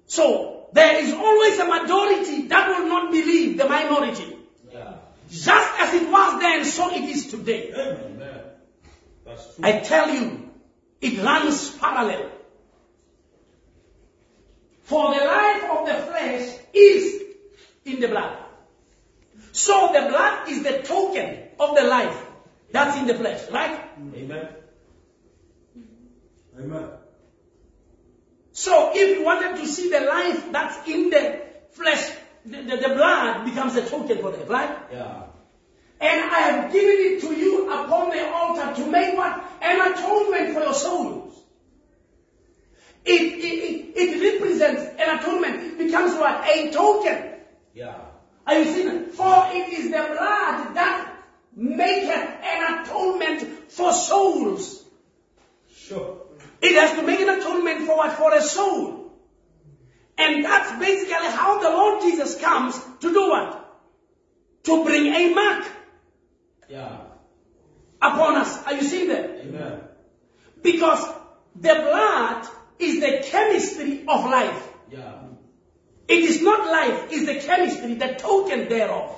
S2: So there is always a majority that will not believe the minority. Just as it was then, so it is today.
S3: Amen.
S2: I tell you, it runs parallel. For the life of the flesh is in the blood. So the blood is the token of the life that's in the flesh, right?
S3: Amen.
S1: Amen.
S2: So if you wanted to see the life that's in the flesh, the, the, the blood becomes a token for that, right?
S3: Yeah.
S2: And I have given it to you upon the altar to make what? An atonement for your souls. It, it, it, it represents an atonement. Becomes what? A token.
S3: Yeah.
S2: Are you seeing it? For it is the blood that maketh an atonement for souls.
S3: Sure.
S2: It has to make an atonement for what? For a soul. And that's basically how the Lord Jesus comes to do what? To bring a mark
S3: Yeah.
S2: upon us. Are you seeing that?
S3: Amen.
S2: Because the blood is the chemistry of life.
S3: Yeah.
S2: It is not life, it's the chemistry, the token thereof.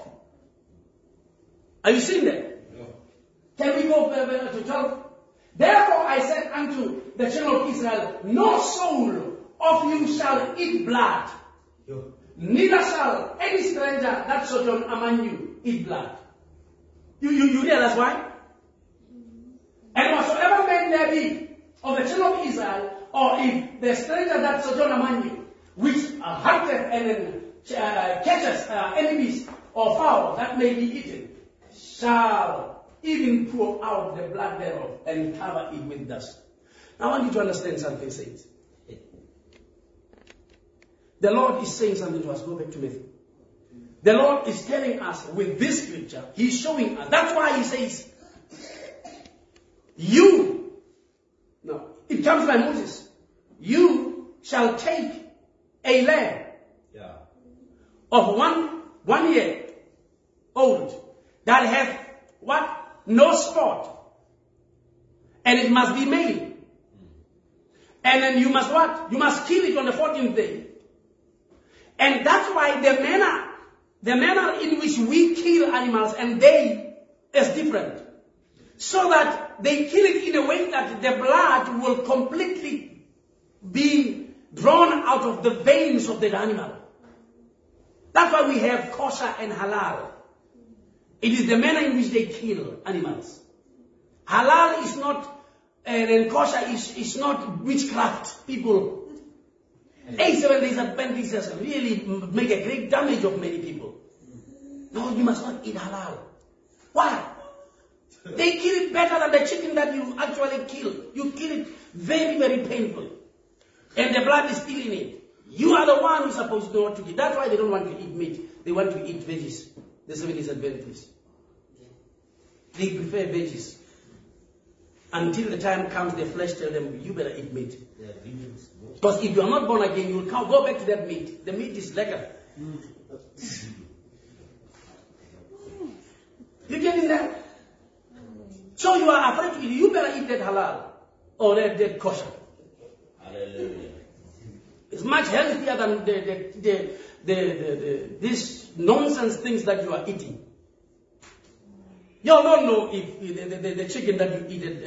S2: Are you seeing that?
S3: Yeah.
S2: Can we go uh, uh, to 12? Therefore I said unto the children of Israel, No soul of you shall eat blood, neither shall any stranger that sojourn among you eat blood. You, you, you realize why? And whatsoever man there be of the children of Israel, or if the stranger that sojourn among you, which uh, hunteth and uh, catches uh, enemies or fowl that may be eaten, shall even pour out the blood thereof and cover it with dust. Now I want you to understand something, saints. The Lord is saying something to us. Go back to Matthew. The Lord is telling us with this scripture, He's showing us. That's why He says, You, no, it comes by Moses, you shall take a lamb
S3: Yeah.
S2: of one, one year old that hath what? No spot. And it must be male. Hmm. And then you must what? You must kill it on the 14th day. And that's why the manner, the manner in which we kill animals and they is different. So that they kill it in a way that the blood will completely be drawn out of the veins of the animal. That's why we have kosher and halal. It is the manner in which they kill animals. Halal is not, uh, and kosher is, is not witchcraft. People, eight, seven days Adventists really make a great damage of many people. No, you must not eat halal. Why? They kill it better than the chicken that you actually kill. You kill it very, very painfully. And the blood is still in it. You are the one who's supposed to know what to eat. That's why they don't want to eat meat. They want to eat veggies. The Seventh Adventists. They prefer veggies. Until the time comes, the flesh tell them, you better eat meat.
S3: Yeah. Vegans.
S2: Because if you are not born again, you will come, go back to that meat. The meat is lekker. You getting that? So you are afraid to eat. You better eat that halal or that, that kosher.
S3: Hallelujah.
S2: It's much healthier than the, the, the, the, the, the, these nonsense things that you are eating. You all don't know if the, the, the, the chicken that you eat at,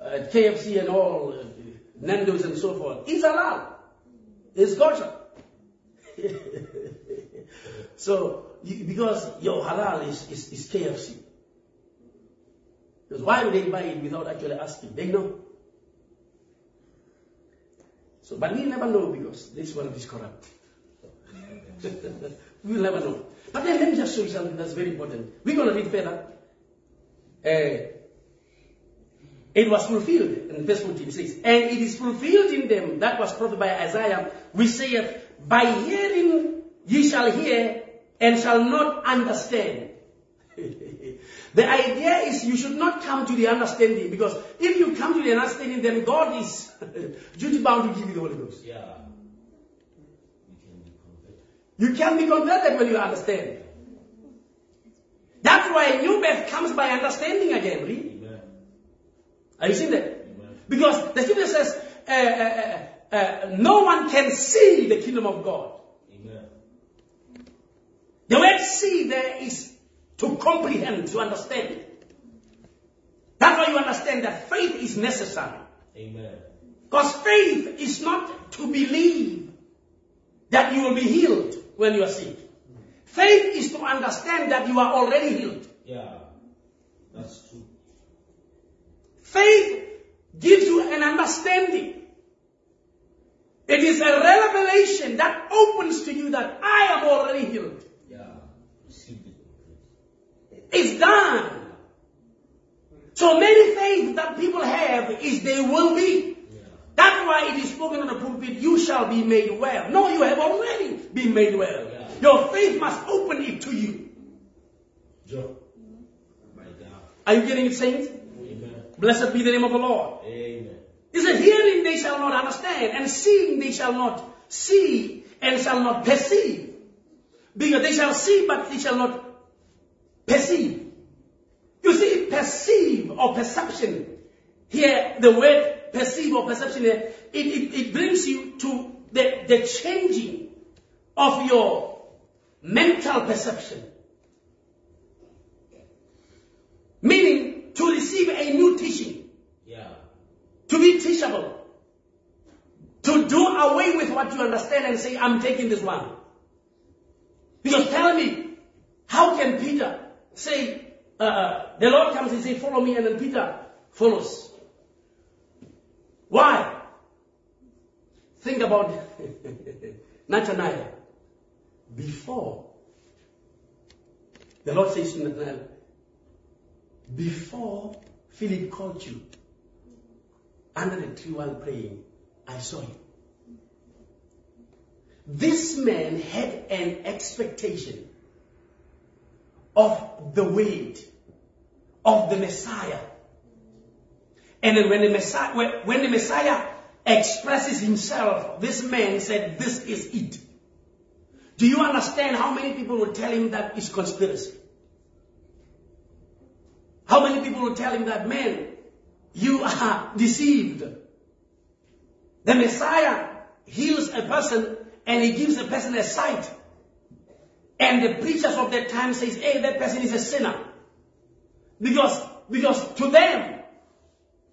S2: uh, at KFC and all, uh, Nando's and so forth, is halal. It's kosher. (laughs) so, you, because your halal is, is, is KFC. Because why do they buy it without actually asking? They know. So, but we never know because this world is corrupt. (laughs) we'll never know. But then let me just show you something that's very important. We're going to read further. Uh, it was fulfilled in verse 14 it says, And it is fulfilled in them that was prophesied by Isaiah, which saith, By hearing ye shall hear and shall not understand. (laughs) the idea is you should not come to the understanding because if you come to the understanding, then God is (laughs) duty bound to give you the Holy Ghost.
S3: Yeah. We can be converted.
S2: You can be converted when you understand. That's why new birth comes by understanding again, really. Are you seeing that? Because the scripture says, uh, uh, uh, uh, no one can see the kingdom of God.
S3: Amen.
S2: The word see there is to comprehend, to understand it. That's why you understand that faith is necessary.
S3: Amen.
S2: Because faith is not to believe that you will be healed when you are sick. Faith is to understand that you are already healed.
S3: Yeah. That's true.
S2: Faith gives you an understanding. It is a revelation that opens to you that I am already healed.
S3: Yeah.
S2: It's done. So many faith that people have is they will be.
S3: Yeah.
S2: That's why it is spoken on the pulpit, you shall be made well. No, you have already been made well.
S3: Yeah.
S2: Your faith must open it to you.
S3: Joe. My God.
S2: Are you getting it, saints? Blessed be the name of the Lord.
S3: Amen.
S2: He said, hearing they shall not understand, and seeing they shall not see, and shall not perceive. Because they shall see, but they shall not perceive. You see, perceive or perception. Here, the word perceive or perception it, it, it brings you to the, the changing of your mental perception. Meaning, to receive a new teaching
S3: Yeah.
S2: To be teachable, to do away with what you understand and say, I'm taking this one. Because tell me, how can Peter say, uh, the Lord comes and say, follow me, and then Peter follows? Why? Think about (laughs) Nathanael. Before, the Lord says to Nathanael, before Philip called you, under the tree while praying, I saw him. This man had an expectation of the weight of the Messiah. And then when the Messiah, when, the Messiah expresses himself, this man said, this is it. Do you understand how many people will tell him that it's conspiracy? How many people will tell him that, man, you are deceived. The Messiah heals a person and he gives a person a sight. And the preachers of that time says, hey, that person is a sinner. Because, because to them,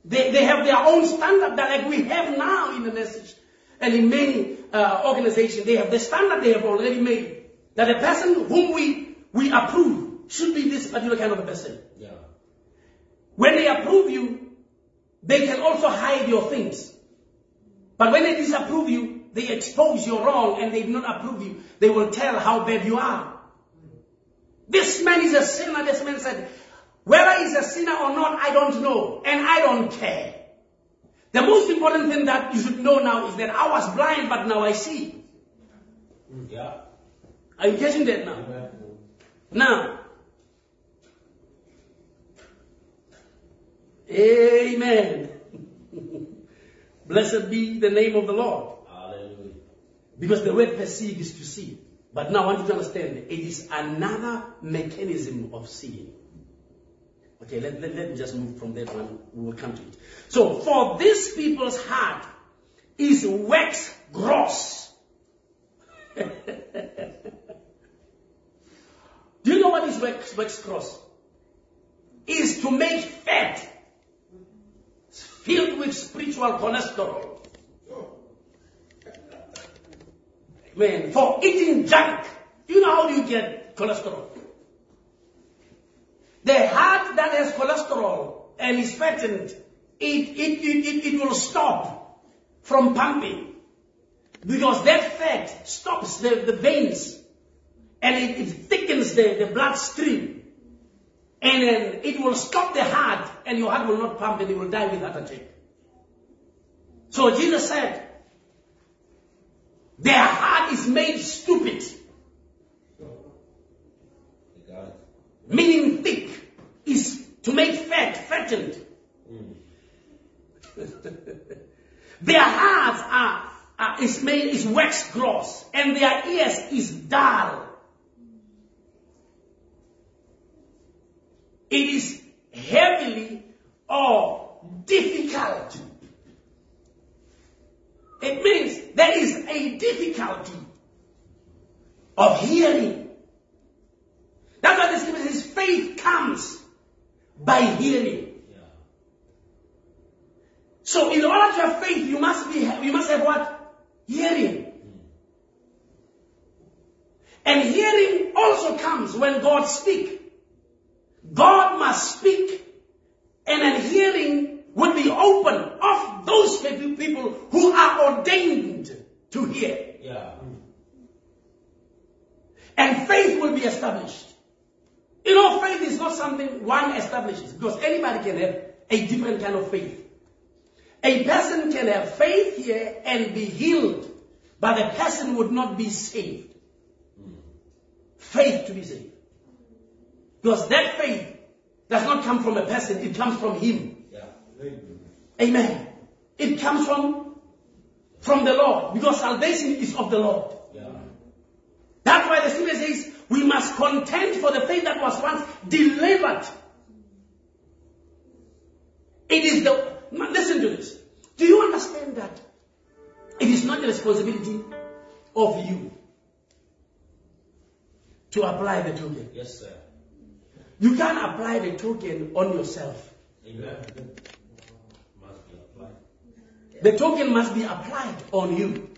S2: they, they have their own standard that like we have now in the message. And in many uh, organizations, they have the standard they have already made. That a person whom we, we approve should be this particular kind of a person.
S3: Yeah.
S2: When they approve you, they can also hide your things. But when they disapprove you, they expose your wrong and they do not approve you. They will tell how bad you are. This man is a sinner. This man said, whether he's a sinner or not, I don't know. And I don't care. The most important thing that you should know now is that I was blind, but now I see.
S3: Yeah.
S2: Are you catching that now?
S3: Amen.
S2: Now, Amen. Blessed be the name of the Lord.
S3: Hallelujah.
S2: Because the word perceive is to see. But now I want you to understand it is another mechanism of seeing. Okay, let, let, let me just move from that one. We will come to it. So, for this people's heart is wax gross. (laughs) Do you know what is wax, wax gross? Is to make fat filled with spiritual cholesterol. Man, for eating junk. You know how do you get cholesterol? The heart that has cholesterol and is fattened, it, it, it, it, it will stop from pumping. Because that fat stops the, the veins and it, it thickens the, the blood stream. And then it will stop the heart and your heart will not pump and you will die with heart attack. So Jesus said, their heart is made stupid, meaning thick, is to make fat, fattened. (laughs) their hearts are, are is made is wax gross, and their ears is dull. It is heavily or difficult. It means there is a difficulty of hearing. That's why the scripture says faith comes by hearing. So in order to have faith, you must be you must have what? Hearing. And hearing also comes when God speaks. God must speak, and then hearing would be open of those people who are ordained to hear.
S3: Yeah.
S2: And faith will be established. You know, faith is not something one establishes because anybody can have a different kind of faith. A person can have faith here and be healed, but the person would not be saved. Hmm. Faith to be saved. Because that faith does not come from a person, it comes from him.
S3: Yeah.
S2: Amen. It comes from from the Lord because salvation is of the Lord.
S3: Yeah.
S2: That's why the scripture says we must contend for the faith that was once delivered. It is the listen to this. Do you understand that it is not the responsibility of you to apply the token?
S3: Yes, sir.
S2: You can't apply the token on yourself. The token must be applied on you.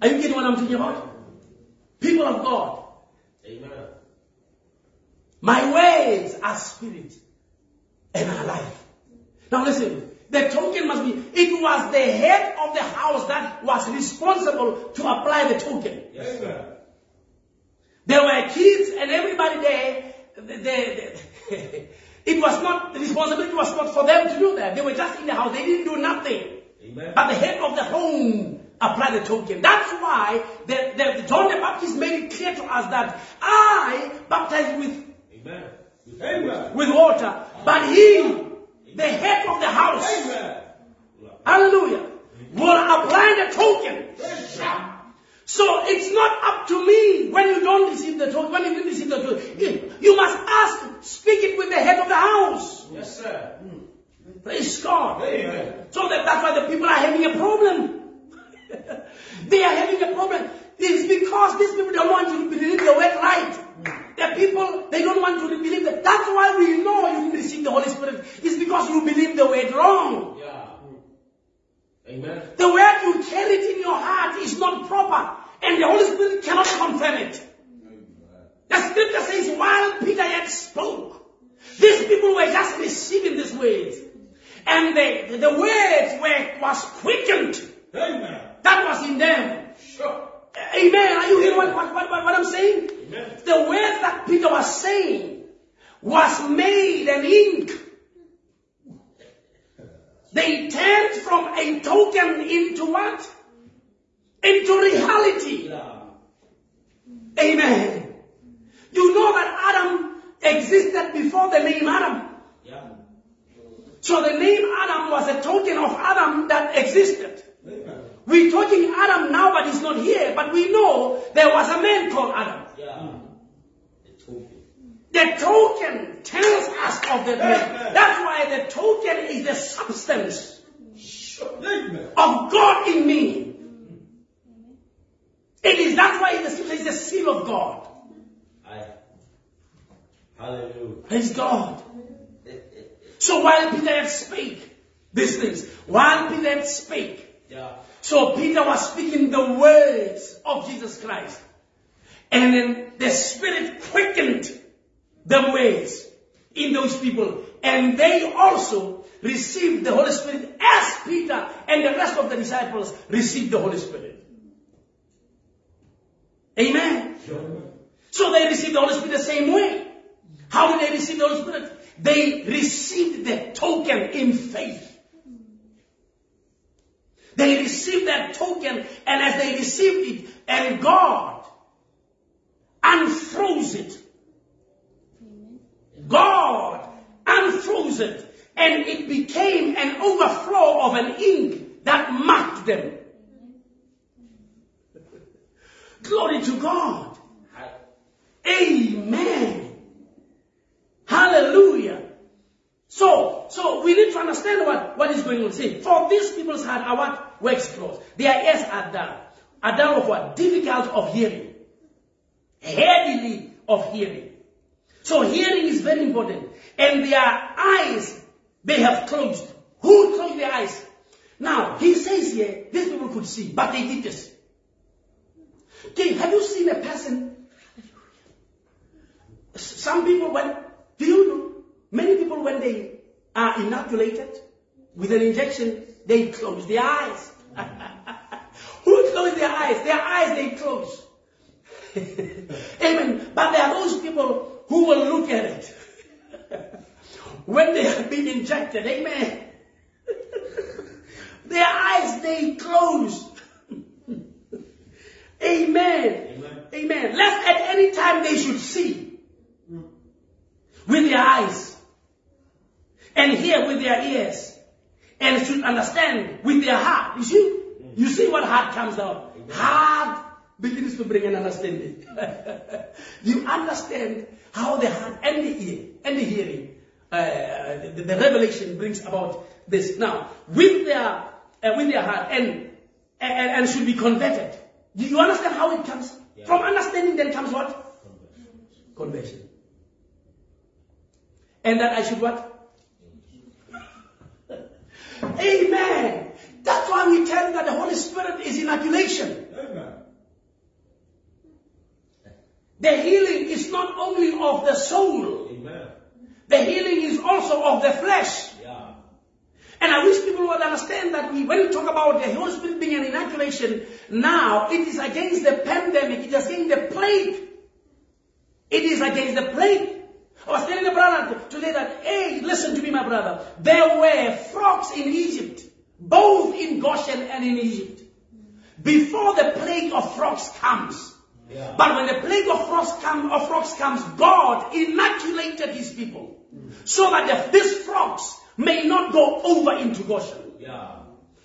S2: Are you getting what I'm talking about? People of God,
S3: Amen.
S2: my ways are spirit and are life. Now listen, the token must be, it was the head of the house that was responsible to apply the token.
S3: Yes, sir.
S2: There were kids and everybody there, they, they- (laughs) it was not, the responsibility was not for them to do that. They were just in the house, they didn't do nothing.
S3: Amen.
S2: But the head of the home applied the token. That's why the, the, John the Baptist made it clear to us that I baptize with,
S3: Amen. Amen.
S2: with water, but he, the head of the house,
S3: Amen.
S2: hallelujah, will apply the token. So it's not up to me when you don't receive the token, when you didn't receive the token. You- You must ask, speak it with the head of the house.
S3: Yes, sir. Hmm.
S2: Praise God.
S3: Amen.
S2: So that, that's why the people are having a problem. (laughs) they are having a problem. It's because these people don't want you to believe the word right. The people, they don't want you to believe that. That's why we know you didn't receive the Holy Spirit. It's because you believe the word wrong.
S3: Amen.
S2: The word you carried in your heart is not proper. And the Holy Spirit cannot confirm it. The scripture says, while Peter yet spoke, these people were just receiving these words. And the, the words were, was quickened.
S3: Amen.
S2: That was in them.
S3: Sure.
S2: Amen. Are you hearing what, what, what, what I'm saying?
S3: Amen.
S2: The words that Peter was saying was made an ink. They turned from a token into what? Into reality. Amen. You know that Adam existed before the name Adam.
S3: Yeah.
S2: So the name Adam was a token of Adam that existed. We're talking Adam now, but he's not here. But we know there was a man called Adam.
S3: Yeah. The token.
S2: Tells us of the man. That's why the token is the substance of God in me. It is that's why the scripture is the seal of God.
S3: Hallelujah.
S2: Praise God. So while Peter had spake these things, while Peter had spake,
S3: Yeah.
S2: so Peter was speaking the words of Jesus Christ. And then the Spirit quickened the ways in those people. And they also received the Holy Spirit as Peter and the rest of the disciples received the Holy Spirit. Amen. So they received the Holy Spirit the same way. How did they receive the Holy Spirit? They received the token in faith. They received that token, and as they received it, and God unfroze it. God unfroze it, and it became an overflow of an ink that marked them. (laughs) Glory to God. Amen. Hallelujah. So, so we need to understand what, what is going on. See, for these people's heart are what works close. Their ears are dull. Are dull of what? Difficult of hearing. Heavily of hearing. So hearing is very important. And their eyes, they have closed. Who closed their eyes? Now, he says here, these people could see, but they did this. Okay, have you seen a person some people, when, do you know, many people when they are inoculated with an injection, they close their eyes. (laughs) Who close their eyes? Their eyes they close. (laughs) Amen. But there are those people who will look at it (laughs) when they have been injected. Amen. (laughs) Their eyes they close. (laughs) Amen.
S3: Amen.
S2: Amen. Lest at any time they should see with their eyes and hear with their ears and should understand with their heart. You see? You see what heart comes out? Heart begins to bring an understanding. (laughs) you understand how the heart and the ear and the hearing, uh, the, the revelation brings about this. Now, with their, uh, with their heart and, and, and should be converted. Do you understand how it comes?
S3: Yeah.
S2: From understanding then comes what? Conversion. And that I should what? (laughs) Amen. That's why we tell you that the Holy Spirit is inoculation.
S3: Amen.
S2: The healing is not only of the soul,
S3: Amen.
S2: the healing is also of the flesh.
S3: Yeah.
S2: And I wish people would understand that we, when we talk about the Holy Spirit being an inoculation, now it is against the pandemic, it is against the plague. It is against the plague. I was telling a brother today that, hey, listen to me, my brother. There were frogs in Egypt, both in Goshen and in Egypt. Before the plague of frogs comes,
S3: Yeah.
S2: but when the plague of frogs, come, of frogs comes, God inoculated his people so that the, these frogs may not go over into Goshen.
S3: Yeah.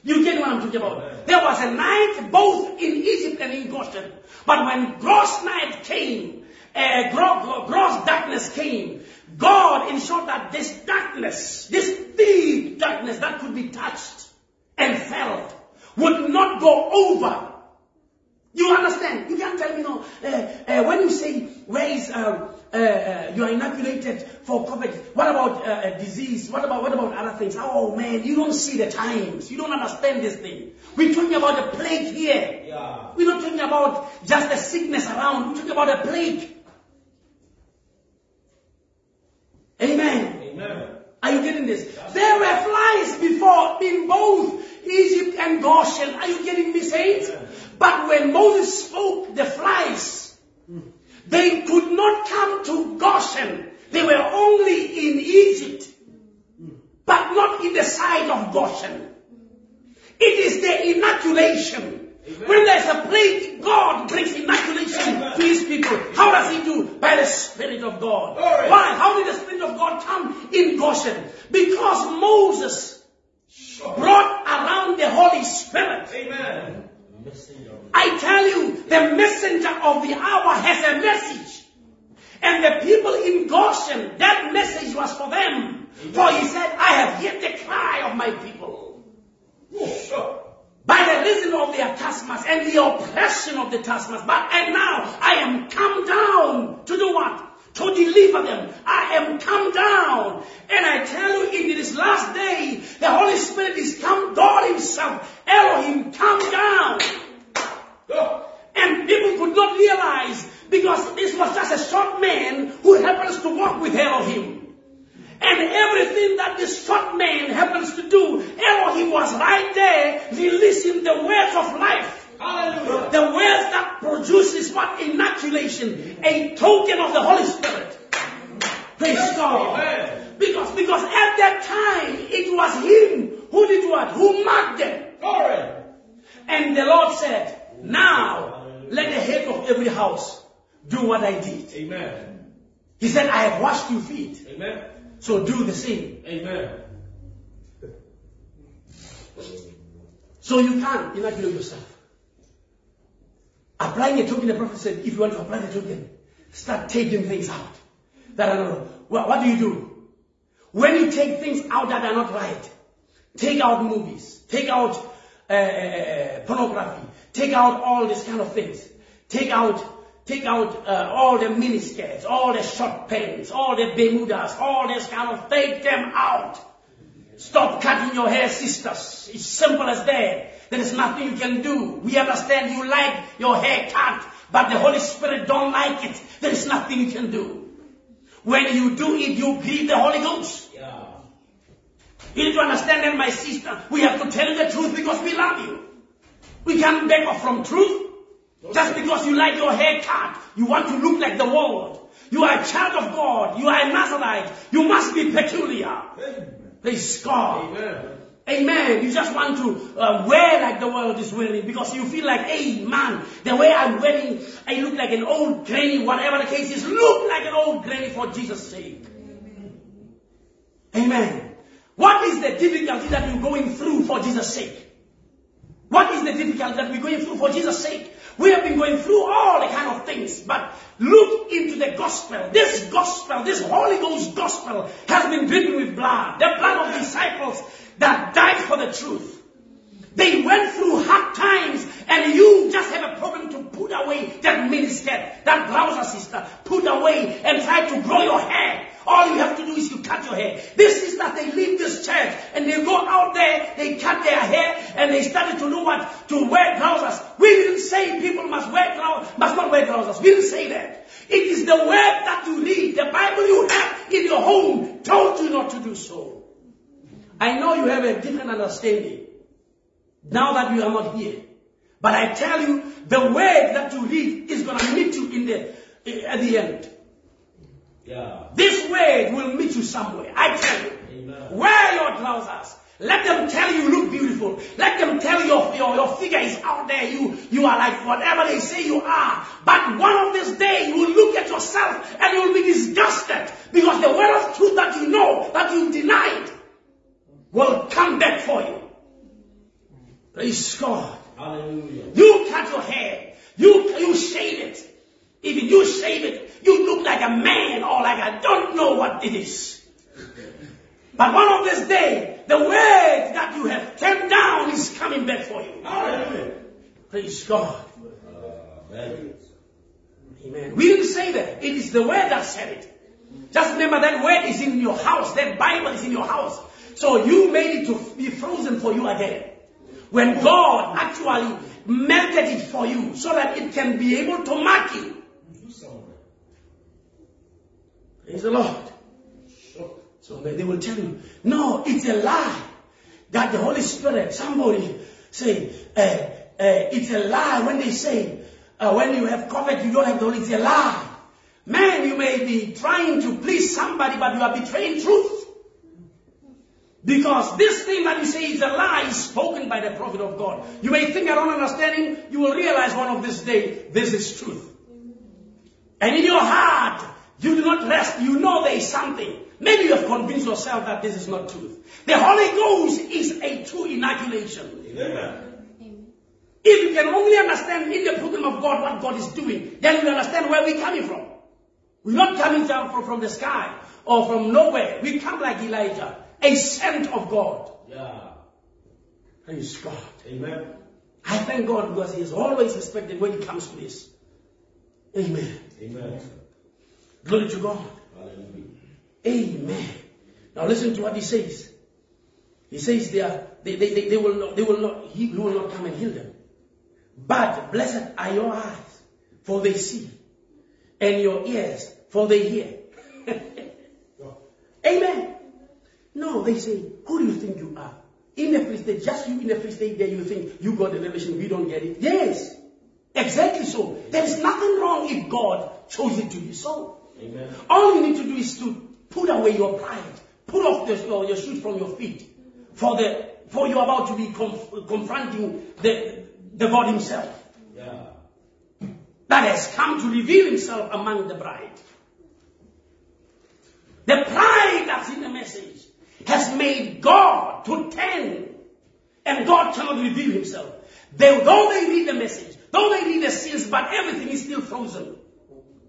S2: You get what I'm talking about?
S3: Amen.
S2: There was a night both in Egypt and in Goshen. But when gross night came, uh, gross, gross darkness came, God ensured that this darkness, this deep darkness that could be touched and felt, would not go over you understand? You can't tell me no. Uh, uh, when you say where is uh, uh, uh, you are inoculated for COVID, what about uh, uh, disease? What about what about other things? Oh man, you don't see the times. You don't understand this thing. We're talking about a plague here.
S3: Yeah.
S2: We're not talking about just a sickness around. We're talking about a plague. Amen.
S3: Amen.
S2: Are you getting this? There were flies before in both Egypt and Goshen. Are you getting me, saints? But when Moses spoke the flies, they could not come to Goshen. They were only in Egypt, but not in the side of Goshen. It is the inoculation. When there's a plague, God brings inoculation to his people. How does he do? By the Spirit of God.
S3: Glory.
S2: Why? How did the Spirit of God come in Goshen? Because Moses brought around the Holy Spirit.
S3: Amen.
S2: I tell you, the messenger of the hour has a message. And the people in Goshen, that message was for them. For he said, I have heard the cry of my people. By the reason of their taskmasters and the oppression of the taskmasters. But and now I am come down to do what? To deliver them. I am come down. And I tell you, in this last day, the Holy Spirit is come, God Himself, Elohim, come down. And people could not realize because this was just a short man who happens to walk with Elohim. And everything that this short man happens to do, Elohim was right there releasing the words of life.
S3: Hallelujah.
S2: The words that produces what? Inoculation. A token of the Holy Spirit. Praise God.
S3: Amen.
S2: Because, because at that time, it was him who did what? Who marked them.
S3: Glory.
S2: And the Lord said, Now let the head of every house do what I did.
S3: Amen.
S2: He said, I have washed your feet,
S3: Amen.
S2: so do the same.
S3: Amen.
S2: So you can inoculate yourself. Applying a token, the prophet said, if you want to apply the token, start taking things out that are not. Well, what do you do? When you take things out that are not right, take out movies, take out uh, uh, pornography, take out all these kind of things, take out, take out uh, all the miniskirts, all the short pants, all the bermudas, all this kind of, take them out. Stop cutting your hair, sisters. It's simple as that. There is nothing you can do. We understand you like your hair cut, but the Holy Spirit don't like it. There is nothing you can do. When you do it, you grieve the Holy Ghost.
S3: Yeah.
S2: You need to understand that, my sister. We have to tell you the truth because we love you. We can't back off from truth. Just because you like your haircut, you want to look like the world. You are a child of God. You are a Nazarite. You must be peculiar. Praise God.
S3: Amen.
S2: Amen. You just want to uh, wear like the world is wearing because you feel like, hey man, the way I'm wearing, I look like an old granny, whatever the case is, look like an old granny for Jesus' sake. Amen. What is the difficulty that you're going through for Jesus' sake? What is the difficulty that we're going through for Jesus' sake? We have been going through all the kind of things, but look into the gospel. This gospel, this Holy Ghost gospel has been dripping with blood. The blood of disciples that died for the truth. They went through hard times and you just have a problem to put away that miniskirt, that trouser sister, put away and try to grow your hair. All you have to do is you cut your hair. This is that they leave this church and they go out there, they cut their hair and they started to do what? To wear trousers. We didn't say people must wear trousers, must not wear trousers. We didn't say that. It is the word that you read, the Bible you have in your home told you not to do so. I know you have a different understanding now that you are not here. But I tell you, the word that you read is going to meet you in the, at the end.
S3: Yeah.
S2: This word will meet you somewhere. I tell you.
S3: Amen.
S2: Wear your trousers. Let them tell you you look beautiful. Let them tell your, your, your figure is out there. You, you are like whatever they say you are. But one of these days you will look at yourself and you will be disgusted because the word of truth that you know, that you denied, will come back for you. Praise God.
S3: Hallelujah.
S2: You cut your hair. You, you shave it. Even you shave it, you look like a man or like I don't know what it is. But one of this day, the word that you have turned down is coming back for you.
S3: Hallelujah.
S2: Praise God.
S3: Amen.
S2: Amen. We didn't say that. It is the word that said it. Just remember that word is in your house. That Bible is in your house. So you made it to be frozen for you again. When God actually melted it for you so that it can be able to mark you. Praise the Lord. So they they will tell you, no, it's a lie. That the Holy Spirit, somebody say, uh, uh, it's a lie when they say, uh, when you have COVID, you don't have the Holy, it's a lie. Man, you may be trying to please somebody, but you are betraying truth. Because this thing that you say is a lie spoken by the prophet of God. You may think I don't understand him, you will realize one of this day, this is truth. And in your heart, you do not rest. You know there is something. Maybe you have convinced yourself that this is not truth. The Holy Ghost is a true inoculation.
S3: Amen.
S2: If you can only understand in the program of God what God is doing, then you understand where we're coming from. We're not coming down from the sky or from nowhere. We come like Elijah, a sent of God.
S3: Yeah.
S2: Praise God.
S3: Amen.
S2: I thank God because He is always respected when it comes to this. Amen.
S3: Amen.
S2: Glory to God.
S3: Hallelujah.
S2: Amen. Now listen to what he says. He says they, are, they, they, they, they will not, they will not, he will not come and heal them. But blessed are your eyes, for they see, and your ears, for they hear. (laughs) Amen. No, they say, who do you think you are? In a free state, just you in a free state there, you think you got the revelation, we don't get it. Yes. Exactly so. There is nothing wrong if God chose it to be so.
S3: Amen.
S2: All you need to do is to put away your pride. Put off the, your, your shoes from your feet. For the for you're about to be conf- confronting the, the God Himself
S3: Yeah.
S2: that has come to reveal Himself among the bride. The pride that's in the message has made God to turn, and God cannot reveal Himself. They, though they read the message, though they read the seals, but everything is still frozen.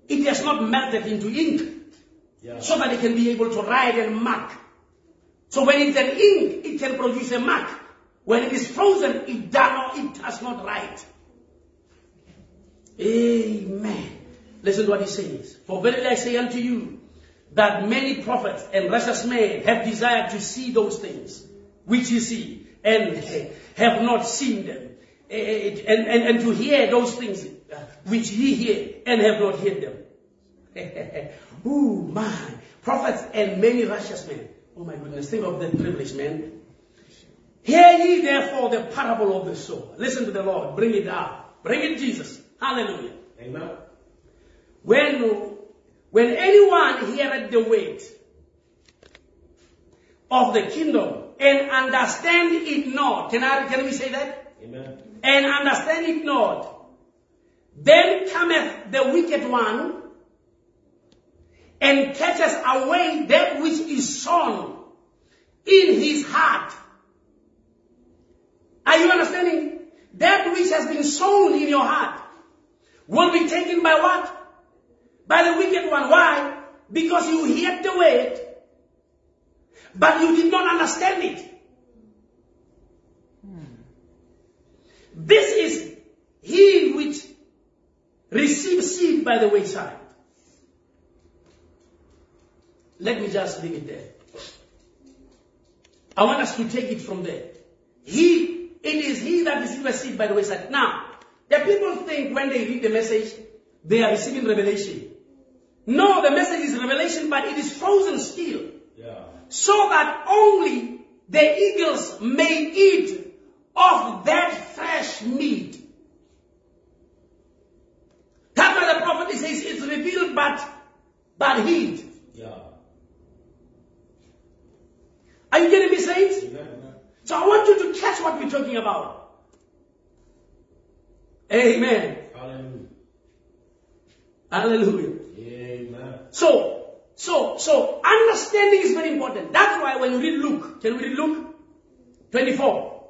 S2: It has not melted into ink
S3: Yeah.
S2: so that it can be able to write and mark. So when it's an ink, it can produce a mark. When it is frozen, it does not, it does not write. Amen. Listen to what he says. For verily I say unto you, that many prophets and righteous men have desired to see those things which ye see, and have not seen them, and, and, and to hear those things uh, which ye hear, and have not heard them. (laughs) Ooh, my. Prophets and many righteous men. Oh my goodness, think of that privilege, man. Hear ye therefore the parable of the sower. Listen to the Lord. Bring it out. Bring it, Jesus. Hallelujah.
S3: Amen.
S2: When, when anyone heareth the word of the kingdom and understand it not, can, I, can we say that?
S3: Amen.
S2: And understand it not, then cometh the wicked one and catches away that which is sown in his heart. Are you understanding? That which has been sown in your heart will be taken by what? By the wicked one. Why? Because you heard the word, but you did not understand it. This is he which receives seed by the wayside. Let me just leave it there. I want us to take it from there. He, it is he that receives seed by the wayside. Now, the people think when they read the message, they are receiving revelation. No, the message is revelation, but it is frozen still.
S3: Yeah.
S2: So that only the eagles may eat of that fresh meat. That's why the prophet says it's revealed but, but hid.
S3: Yeah.
S2: Are you getting me, saints?
S3: Amen.
S2: So I want you to catch what we're talking about. Amen.
S3: Hallelujah.
S2: Hallelujah. So, so, so understanding is very important. That's why when you read Luke, can we read Luke 24?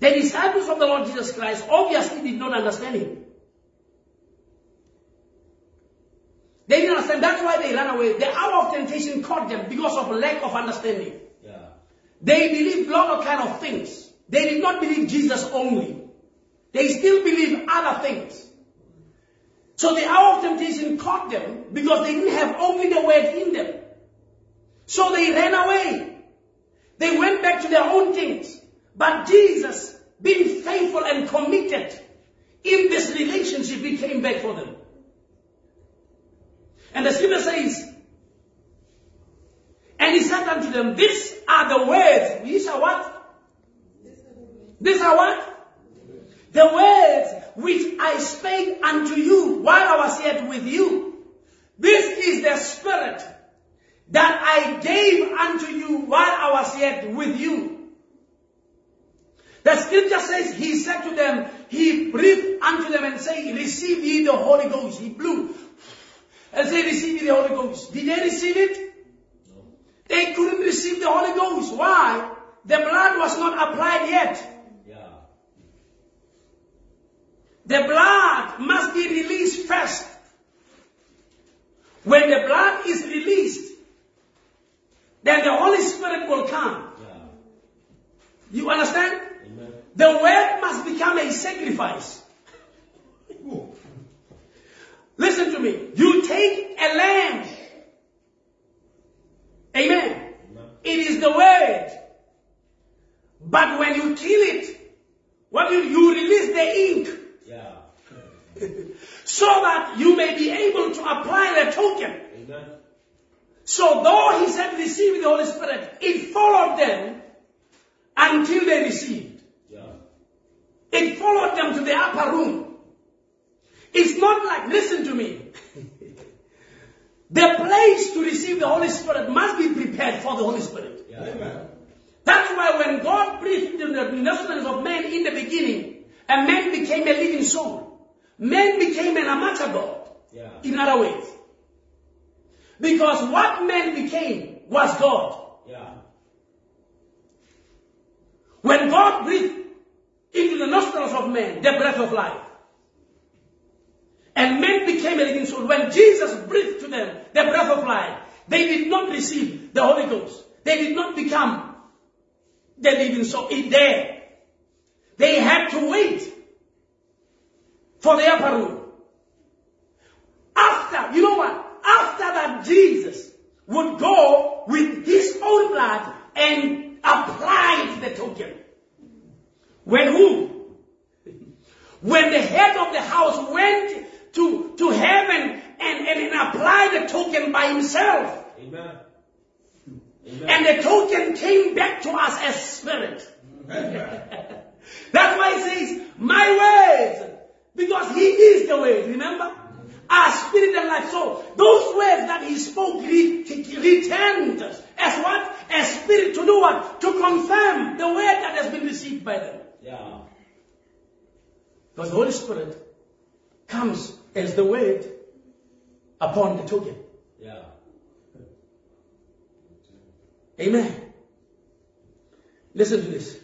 S2: The disciples of the Lord Jesus Christ obviously did not understand him. They didn't understand. That's why they ran away. The hour of temptation caught them because of lack of understanding.
S3: Yeah.
S2: They believed a lot of kind of things. They did not believe Jesus only. They still believe other things. So the hour of temptation caught them because they didn't have only the word in them. So they ran away. They went back to their own things. But Jesus, being faithful and committed in this relationship, he came back for them. And the scripture says, and he said unto them, These are the words. These are what? These are what? The words which I spake unto you while I was yet with you. This is the spirit that I gave unto you while I was yet with you. The scripture says, He said to them, He breathed unto them and said, Receive ye the Holy Ghost. He blew and said, Receive ye the Holy Ghost. Did they receive it?
S3: No.
S2: They couldn't receive the Holy Ghost. Why? The blood was not applied yet.
S3: Yeah.
S2: The blood must be released first. When the blood is released, then the Holy Spirit will come.
S3: Yeah.
S2: You understand?
S3: Amen.
S2: The word must become a sacrifice. Listen to me. You take a lamb. Amen.
S3: Amen.
S2: It is the word. But when you kill it, what you, you release the ink
S3: Yeah. (laughs)
S2: so that you may be able to apply the token.
S3: Amen.
S2: So though he said receive the Holy Spirit, it followed them until they received.
S3: Yeah.
S2: It followed them to the upper room. It's not like, listen to me. (laughs) the place to receive the Holy Spirit must be prepared for the Holy Spirit.
S3: Yeah. Amen.
S2: That's why when God breathed into the nostrils of man in the beginning, a man became a living soul. Man became an amateur God.
S3: Yeah.
S2: In other ways. Because what man became was God.
S3: Yeah.
S2: When God breathed into the nostrils of man the breath of life, and men became a living soul, when Jesus breathed to them the breath of life, they did not receive the Holy Ghost. They did not become the living soul in there. They had to wait for the upper room. After, you know what? After that, Jesus would go with his own blood and apply the token. When who? When the head of the house went to, to heaven and, and, and applied the token by himself.
S3: Amen. Amen.
S2: And the token came back to us as spirit. (laughs) That's why he says, my words Because he is the word, remember? Our spirit and life. So those words that he spoke re- returned as what? As spirit to do what? To confirm the word that has been received by them.
S3: Yeah.
S2: Because the Holy Spirit comes as the word upon the token.
S3: Yeah.
S2: Amen. Listen to this.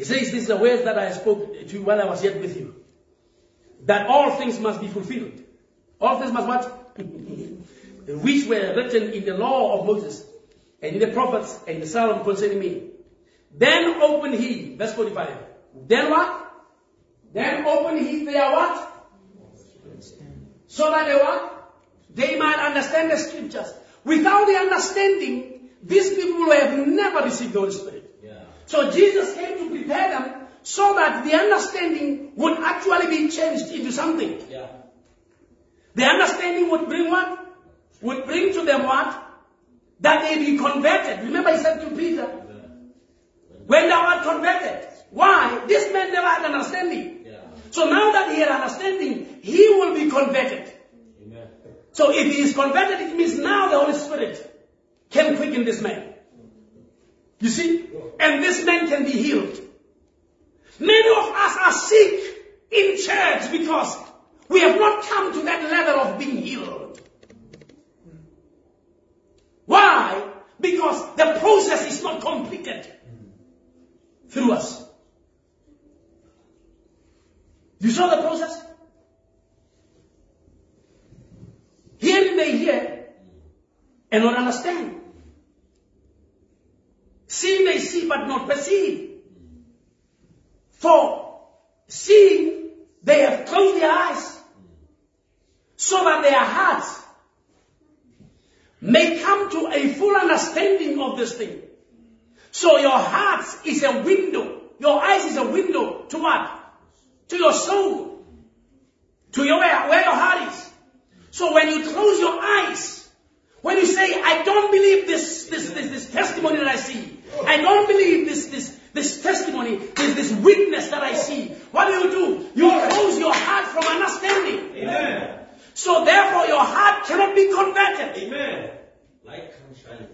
S2: He says, This is the words that I spoke to you while I was yet with you. That all things must be fulfilled. All things must what? (laughs) Which were written in the law of Moses and in the prophets and in the Psalm concerning me. Then opened he, verse 45. Then what? Then opened he their what? So that they what? They might understand the scriptures. Without the understanding, these people will have never received the Holy Spirit. So Jesus came to prepare them so that the understanding would actually be changed into something.
S3: Yeah.
S2: The understanding would bring what? Would bring to them what? That they be converted. Remember he said to Peter, when thou art converted. Why? This man never had understanding.
S3: Yeah.
S2: So now that he had understanding, he will be converted.
S3: Amen.
S2: So if he is converted, it means now the Holy Spirit can quicken this man. You see? And this man can be healed. Many of us are sick in church because we have not come to that level of being healed. Why? Because the process is not completed through us. You saw the process? Hearing they hear and not understand. Seeing they see but not perceive. For seeing they have closed their eyes so that their hearts may come to a full understanding of this thing. So your heart is a window. Your eyes is a window to what? To your soul. To your where, where your heart is. So when you close your eyes, when you say, I don't believe this, this, this, this testimony that I see, I don't believe this, this, this testimony, this, this witness that I see, what do you do? You close your heart from understanding.
S3: Amen.
S2: So therefore your heart cannot be converted.
S3: Amen. Light comes shining.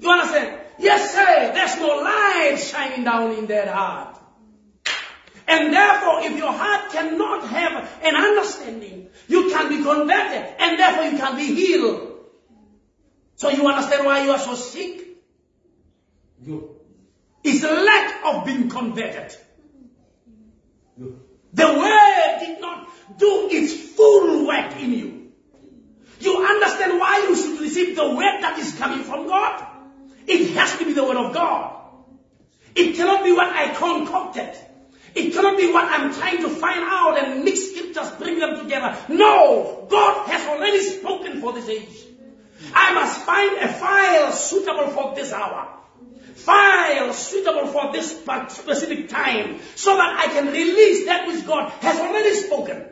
S2: You understand? Yes, sir. There's no light shining down in that heart. And therefore, if your heart cannot have an understanding, you can be converted, and therefore you can be healed. So you understand why you are so sick? It's a lack of being converted. The word did not do its full work in you. You understand why you should receive the word that is coming from God? It has to be the word of God. It cannot be what I concocted. It cannot be what I'm trying to find out and mix scriptures, bring them together. No! God has already spoken for this age. I must find a file suitable for this hour. File suitable for this specific time so that I can release that which God has already spoken.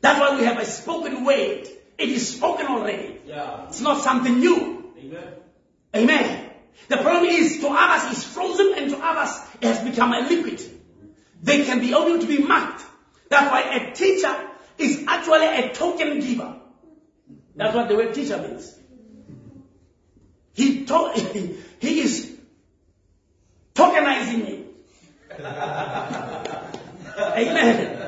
S2: That's why we have a spoken word. It is spoken already.
S3: Yeah.
S2: It's not something new.
S3: Amen.
S2: Amen. The problem is to others it's frozen and to others it has become a liquid. They can be able to be marked. That's why a teacher is actually a token giver. That's what the word teacher means. He, to- (laughs) he is tokenizing you. (laughs) Amen.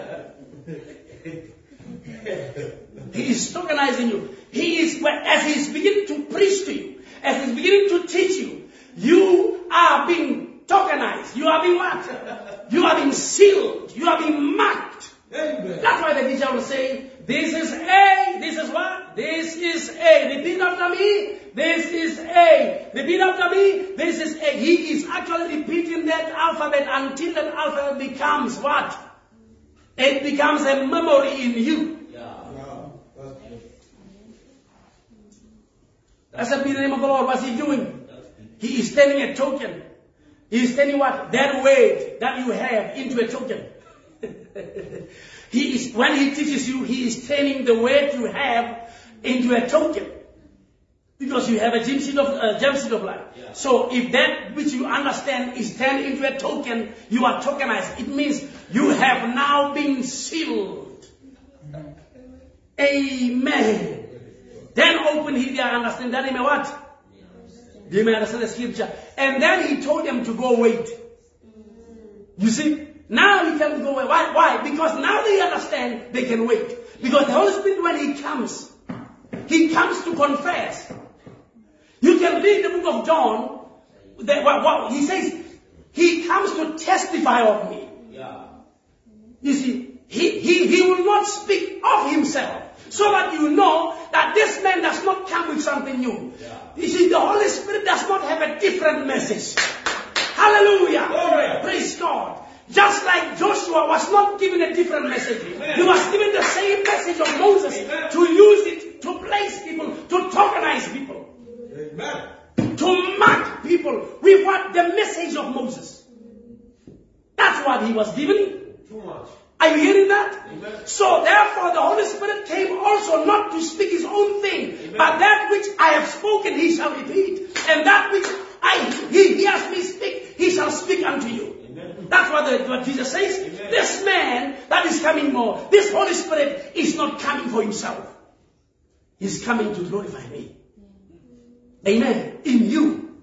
S2: He is tokenizing you. He is, as he's beginning to preach to you, as he's beginning to teach you, you are being tokenized. You are being what? You are being sealed. You are being marked.
S3: Amen.
S2: That's why the teacher will say, this is A, this is what? This is A. Repeat after me. This is A. Repeat after me. This is A. He is actually repeating that alphabet until that alphabet becomes what? It becomes a memory in you.
S3: Yeah.
S1: That's.
S2: Blessed be the name of the Lord. What's he doing? He is turning a token. He is turning what? That weight that you have into a token. (laughs) he is, when he teaches you, he is turning the weight you have into a token. Because you have a gem seed of, uh, gem seed of life.
S3: Yeah.
S2: So if that which you understand is turned into a token, you are tokenized. It means you have now been sealed. Amen. Then open he their understanding. That he may what? They may understand the scripture. And then he told them to go wait. You see? Now he can go away. Why? Why? Because now they understand they can wait. Because the Holy Spirit, when he comes, he comes to confess. You can read the book of John. The, what, what, he says, he comes to testify of me.
S3: Yeah.
S2: You see, he, he, he will not speak of himself. So that you know that this man does not come with something new.
S3: Yeah.
S2: You see, the Holy Spirit does not have a different message. Hallelujah.
S3: Glory.
S2: Praise God. Just like Joshua was not given a different message.
S3: Amen.
S2: He was given the same message of Moses
S3: Amen.
S2: to use it to place people, to tokenize people,
S3: Amen.
S2: to mark people with what the message of Moses. That's what he was given.
S3: Too much.
S2: Are you hearing that?
S3: Amen.
S2: So therefore the Holy Spirit came also not to speak his own thing,
S3: Amen.
S2: but that which I have spoken he shall repeat, and that which I he hears me speak, he shall speak unto you.
S3: Amen.
S2: That's what, the, what Jesus says. This man that is coming more, this Holy Spirit is not coming for himself. He's coming to glorify me. Amen. In you.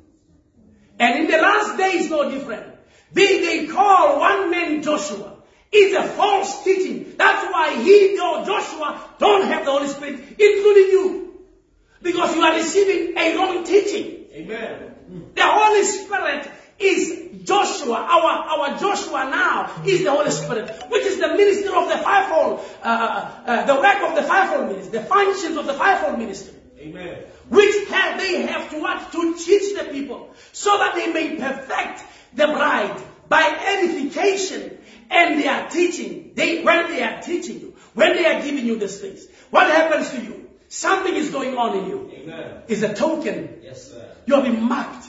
S2: And in the last days, no different. They, they call one man Joshua. It's a false teaching. That's why he, or Joshua, don't have the Holy Spirit, including you. Because you are receiving a wrong teaching.
S3: Amen.
S2: The Holy Spirit is Joshua. Our, our Joshua now is the Holy Spirit, which is the minister of the fivefold, uh, uh, the work of the fivefold ministry, the functions of the fivefold ministry,
S3: Amen.
S2: Which have, they have to what? To teach the people so that they may perfect the bride by edification and they are teaching. They, when they are teaching you, when they are giving you this things, what happens to you? Something is going on in you.
S3: Amen.
S2: It's a token
S3: Yes, sir.
S2: you have been marked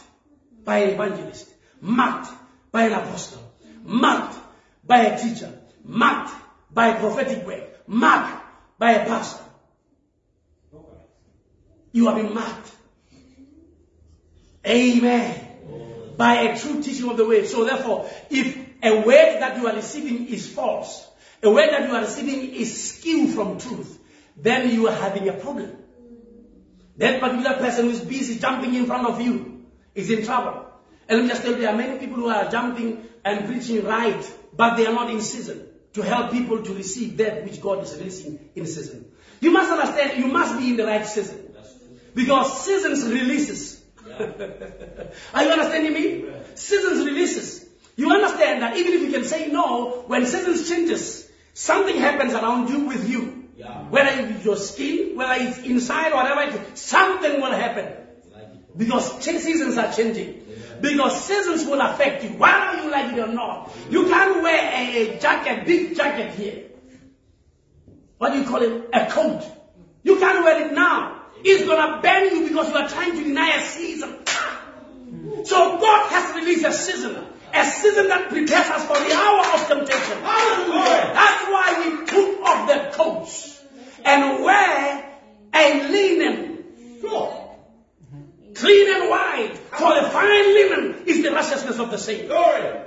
S2: by an evangelist, marked by an apostle, marked by a teacher, marked by a prophetic word, marked by a pastor. You have been marked. Amen. By a true teaching of the word. So therefore, if a word that you are receiving is false, a word that you are receiving is skewed from truth, then you are having a problem. That particular person who is busy jumping in front of you is in trouble. And let me just tell you, there are many people who are jumping and preaching right, but they are not in season to help people to receive that which God is releasing in season. You must understand, you must be in the right season. Because seasons releases. (laughs) Are you understanding me? Seasons releases. You understand that even if you can say no, when seasons changes, something happens around you with you.
S3: Yeah.
S2: Whether it's your skin, whether it's inside, whatever it is, something will happen. Because seasons are changing. Because seasons will affect you, whether you like it or not. You can't wear a, a jacket, big jacket here. What do you call it? A coat. You can't wear it now. It's gonna burn you because you are trying to deny a season. So God has released a season. A season that prepares us for the hour of temptation.
S3: Hallelujah.
S2: That's why we put off the coats and wear a linen cloth. Clean and white. For the fine linen is the righteousness of the saint.
S3: Glory.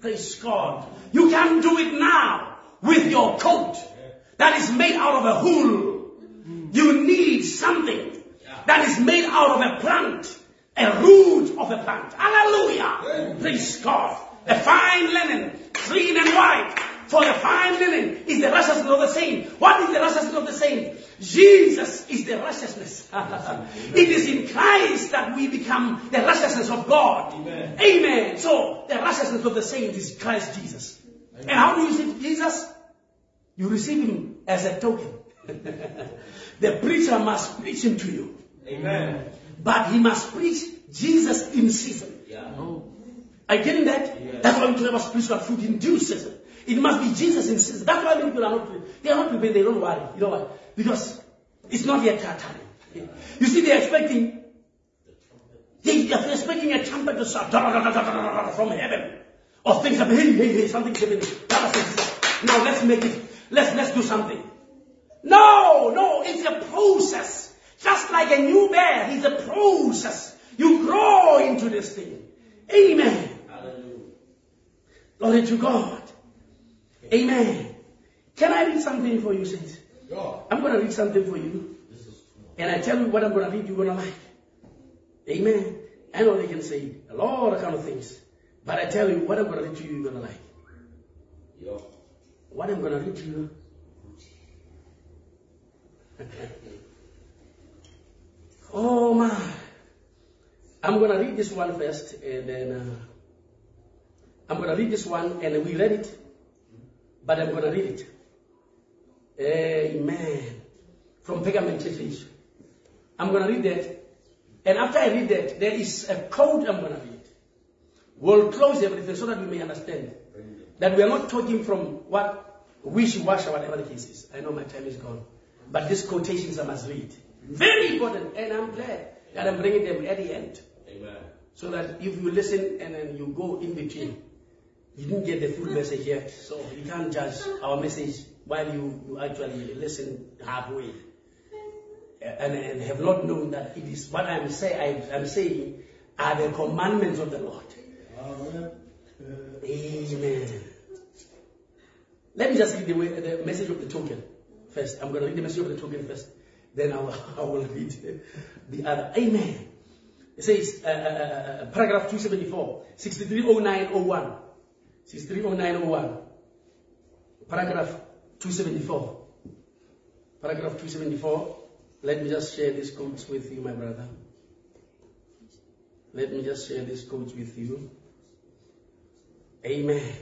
S2: Praise God. You can do it now with your coat that is made out of a wool. You need something that is made out of a plant, a root of a plant. Hallelujah. Praise God. A fine linen, clean and white. For the fine linen is the righteousness of the saint. What is the righteousness of the saint? Jesus is the righteousness. it is in Christ that we become the righteousness of God.
S3: Amen.
S2: Amen. So the righteousness of the saint is Christ Jesus. And how do you receive Jesus? You receive him as a token. (laughs) the preacher must preach him to you.
S3: Amen.
S2: But he must preach Jesus in season.
S3: Yeah.
S2: Are you getting that?
S3: Yes.
S2: That's why we talk about spiritual food in due season. It must be Jesus in season. That's why many people are not prepared. They are not prepared. They don't worry. You know why? Because it's not yet their time. You see, they're expecting, they are expecting a trumpet to sound from heaven. Or things happen. Hey, hey, hey, something's happening. Now let's make it. Let's let's do something. No, no, it's a process. Just like a new bear, it's a process. You grow into this thing. Amen. Hallelujah. Glory to God. Amen. Can I read something for you, saints? I'm going to read something for you. And I tell you what I'm going to read, you're going to like. Amen. I know they can say a lot of kind of things. But I tell you what I'm going to read to you, you're going to like. What I'm going to read to you. (laughs) oh my. I'm going to read this one first and then uh, I'm going to read this one and we read it. But I'm going to read it. Amen. From Pergamon Church. I'm going to read that. And after I read that, there is a code I'm going to read. We'll close everything so that we may understand that we are not talking from what wish-wash or whatever the case is. I know my time is gone. But these quotations I must read. Very important. And I'm glad that I'm bringing them at the end.
S3: Amen.
S2: So that if you listen and then you go in between, you didn't get the full message yet. So you can't judge our message while you, you actually listen halfway. Uh, and, and have not known that it is what I'm, say, I, I'm saying are the commandments of the Lord. Amen. Let me just read the, way, the message of the token first. I'm going to read the message of the token first. Then I (laughs) will, read the other. Amen. It says, uh, uh, uh, paragraph 274, 630901. 630901. Paragraph 274. Paragraph 274. Let me just share these codes with you, my brother. Let me just share these codes with you. Amen.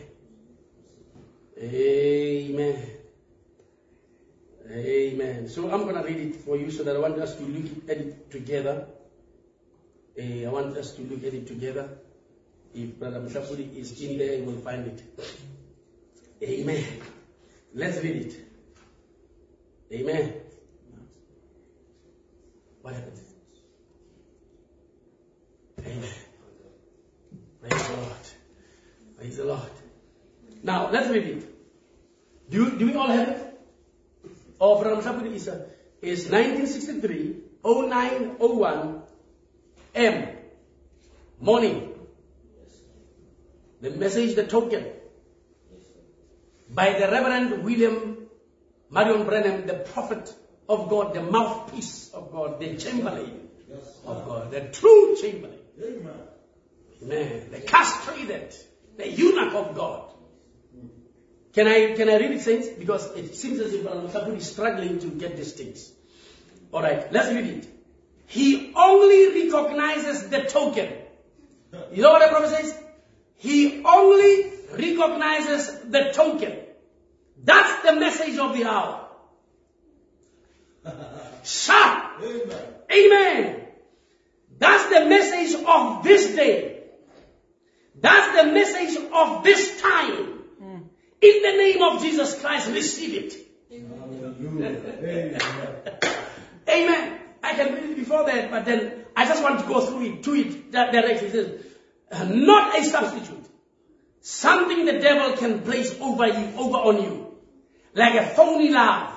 S2: Amen. Amen. So I'm going to read it for you so that I want us to look at it together. Eh, I want us to look at it together. If Brother Mutapuri is in there, he will find it. Amen. Let's read it. Amen. What happened? Amen. Praise the Lord. Praise the Lord. Now, let's read it. Do, do we all have it? Or Brother Mutapuri is, uh, is 1963 0901 M. Morning. The message, the token. By the Reverend William Marion Branham, the prophet of God, the mouthpiece of God, the chamberlain of God, the true chamberlain. Amen. The castrated, the eunuch of God. Can I can I read it, saints? Because it seems as if Mutapuri is struggling to get these things. All right, let's read it. He only recognizes the token. You know what the prophet says? He only recognizes the token. That's the message of the hour. (laughs) Shout! Amen. That's the message of this day. That's the message of this time. In the name of Jesus Christ, receive it. Amen. I can read it before that, but then I just want to go through it, to it that directly. It says, not a substitute. Something the devil can place over you, over on you. Like a phony love.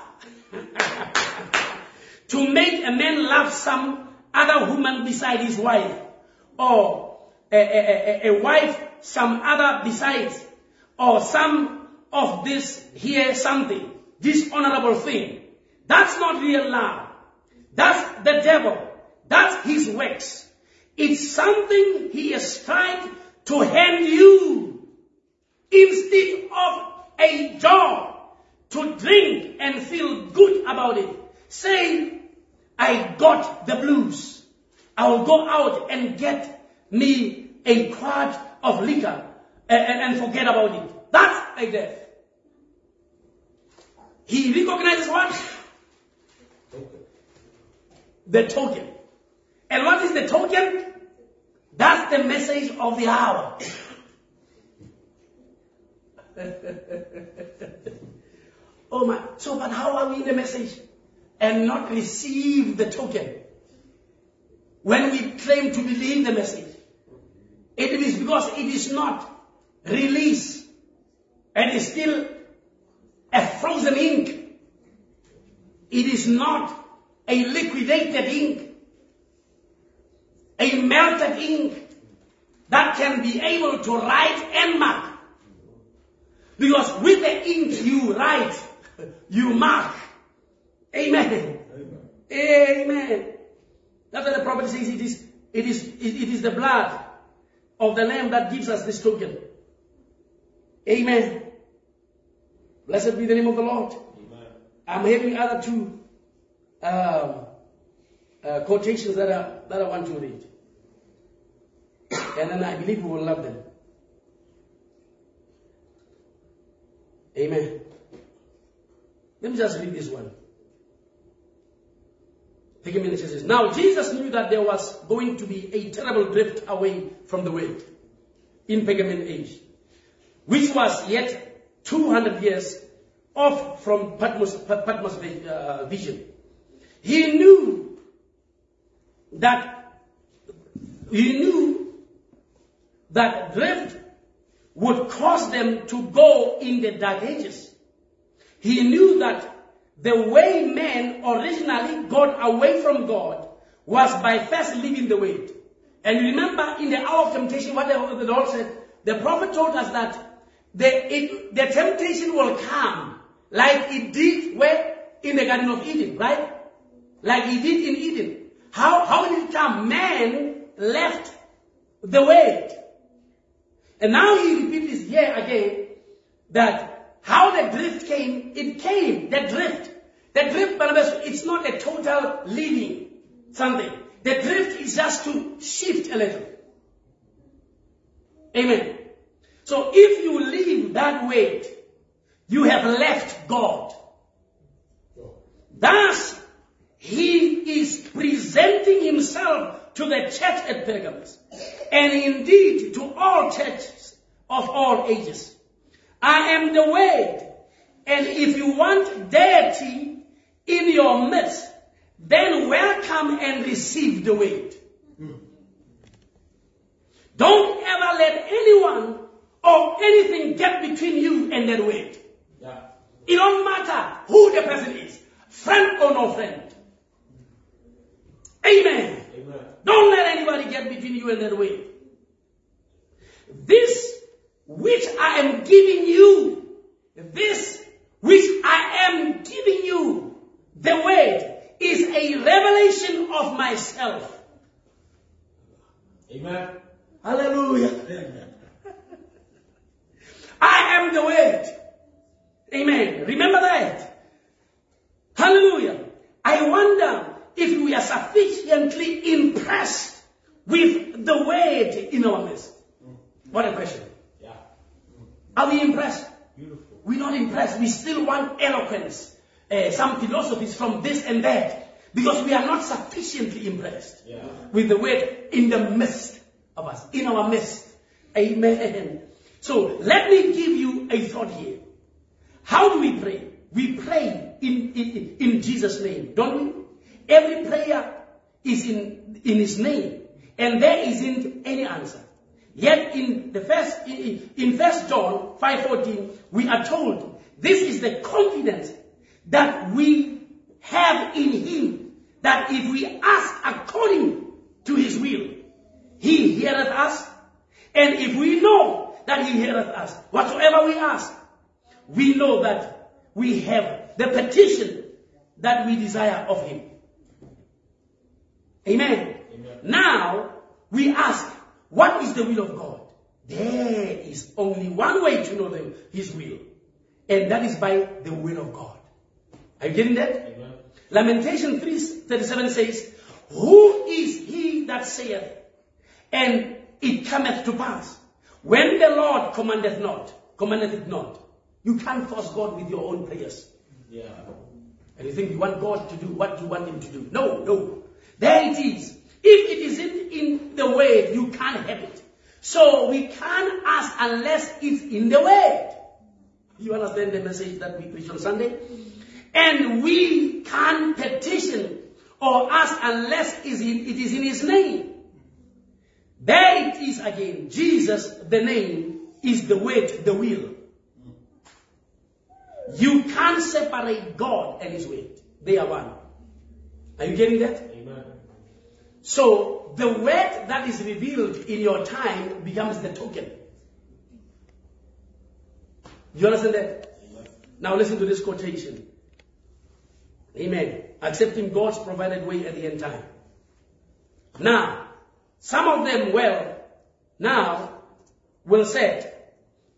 S2: (laughs) to make a man love some other woman beside his wife. Or a, a, a, a wife some other besides. Or some of this here something. Dishonorable thing. That's not real love. That's the devil. That's his works. It's something he has tried to hand you instead of a job to drink and feel good about it. Saying, I got the blues. I will go out and get me a quart of liquor and, and, and forget about it. That's a death. He recognizes what? The token. And what is the token? That's the message of the hour. (laughs) oh my. So, but how are we in the message and not receive the token? When we claim to believe the message, it is because it is not released and is still a frozen ink. It is not a liquidated ink, a melted ink that can be able to write and mark. Because with the ink you write, you mark. Amen. Amen. That's what the prophet says. it is, it is, it is the blood of the Lamb that gives us this token. Amen. Blessed be the name of the Lord. I'm having other two um, uh, quotations that I, that I want to read. And then I believe we will love them. Amen. Let me just read this one. Take a minute. It says, Now Jesus knew that there was going to be a terrible drift away from the word in Pergamon age, which was yet 200 years off from Patmos, Patmos uh, vision. He knew that he knew that drift would cause them to go in the dark ages. He knew that the way men originally got away from God was by first leaving the way. And remember in the hour of temptation, what the, the Lord said, the prophet told us that the, it, the temptation will come like it did where? In the Garden of Eden, right? Like it did in Eden. How, how it come? Man left the way. And now he repeats this here again, that how the drift came, it came, the drift. The drift, it's not a total leaving something. The drift is just to shift a little. Amen. So if you leave that way, you have left God. Thus, he is presenting himself to the church at Pergamos, and indeed to all churches of all ages. I am the Word, and if you want deity in your midst, then welcome and receive the Word. Hmm. Don't ever let anyone or anything get between you and that Word.
S3: Yeah.
S2: It don't matter who the person is, friend or no friend. Amen.
S3: Amen.
S2: Don't let anybody get between you and that way. This which I am giving you, this which I am giving you, the word is a revelation of myself.
S3: Amen.
S2: Hallelujah. I am the word. Amen. Remember that. Hallelujah. I wonder if we are sufficiently impressed with the word in our midst. What a question.
S3: Yeah.
S2: Are we impressed?
S3: Beautiful.
S2: We're not impressed. We still want eloquence, uh, some philosophies from this and that, because we are not sufficiently impressed
S3: Yeah.
S2: with the word in the midst of us, in our midst. Amen. So let me give you a thought here. How do we pray? We pray in, in, in Jesus' name, don't we? Every prayer is in, in His name, and there isn't any answer. Yet in the first in, in First John five fourteen, we are told this is the confidence that we have in Him that if we ask according to His will, He heareth us, and if we know that He heareth us, whatsoever we ask, we know that we have the petition that we desire of Him. Amen.
S3: Amen.
S2: Now we ask, what is the will of God? There is only one way to know the, His will, and that is by the will of God. Are you getting that?
S3: Amen.
S2: Lamentation 3:37 says, Who is he that saith, and it cometh to pass? When the Lord commandeth not, commandeth it not. You can't force God with your own prayers.
S3: Yeah.
S2: And you think you want God to do what you want Him to do. No, no. There it is. If it isn't in the way, you can't have it. So we can't ask unless it's in the way. You understand the message that we preach on Sunday? And we can't petition or ask unless it is in- it is in His name. There it is again. Jesus, the name, is the word, the will. You can't separate God and His word. They are one. Are you getting that?
S3: Amen.
S2: So the word that is revealed in your time becomes the token. You understand that? Now listen to this quotation. Amen. Accepting God's provided way at the end time. Now, some of them well, now, will say,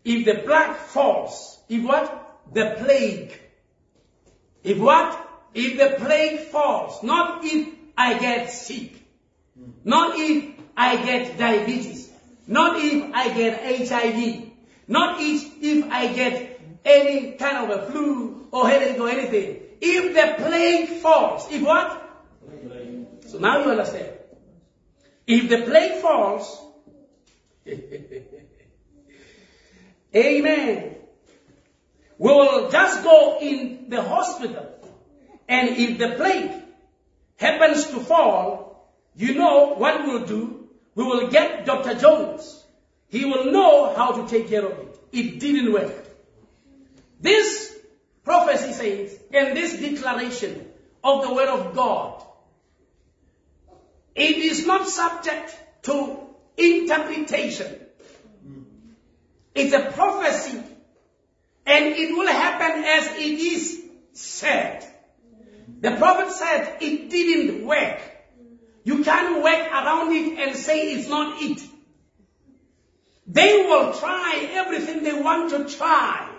S2: if the plague falls, if what? The plague. If what? If the plague falls, not if I get sick, not if I get diabetes, not if I get HIV, not if, if I get any kind of a flu or headache or anything. If the plague falls, if what? So now you understand. If the plague falls, (laughs) amen, we will just go in the hospital. And if the plague happens to fall, you know what we'll do? We will get Dr. Jones. He will know how to take care of it. It didn't work. This prophecy says, and this declaration of the word of God, it is not subject to interpretation. It's a prophecy and it will happen as it is said. The prophet said it didn't work. You can't work around it and say it's not it. They will try everything they want to try.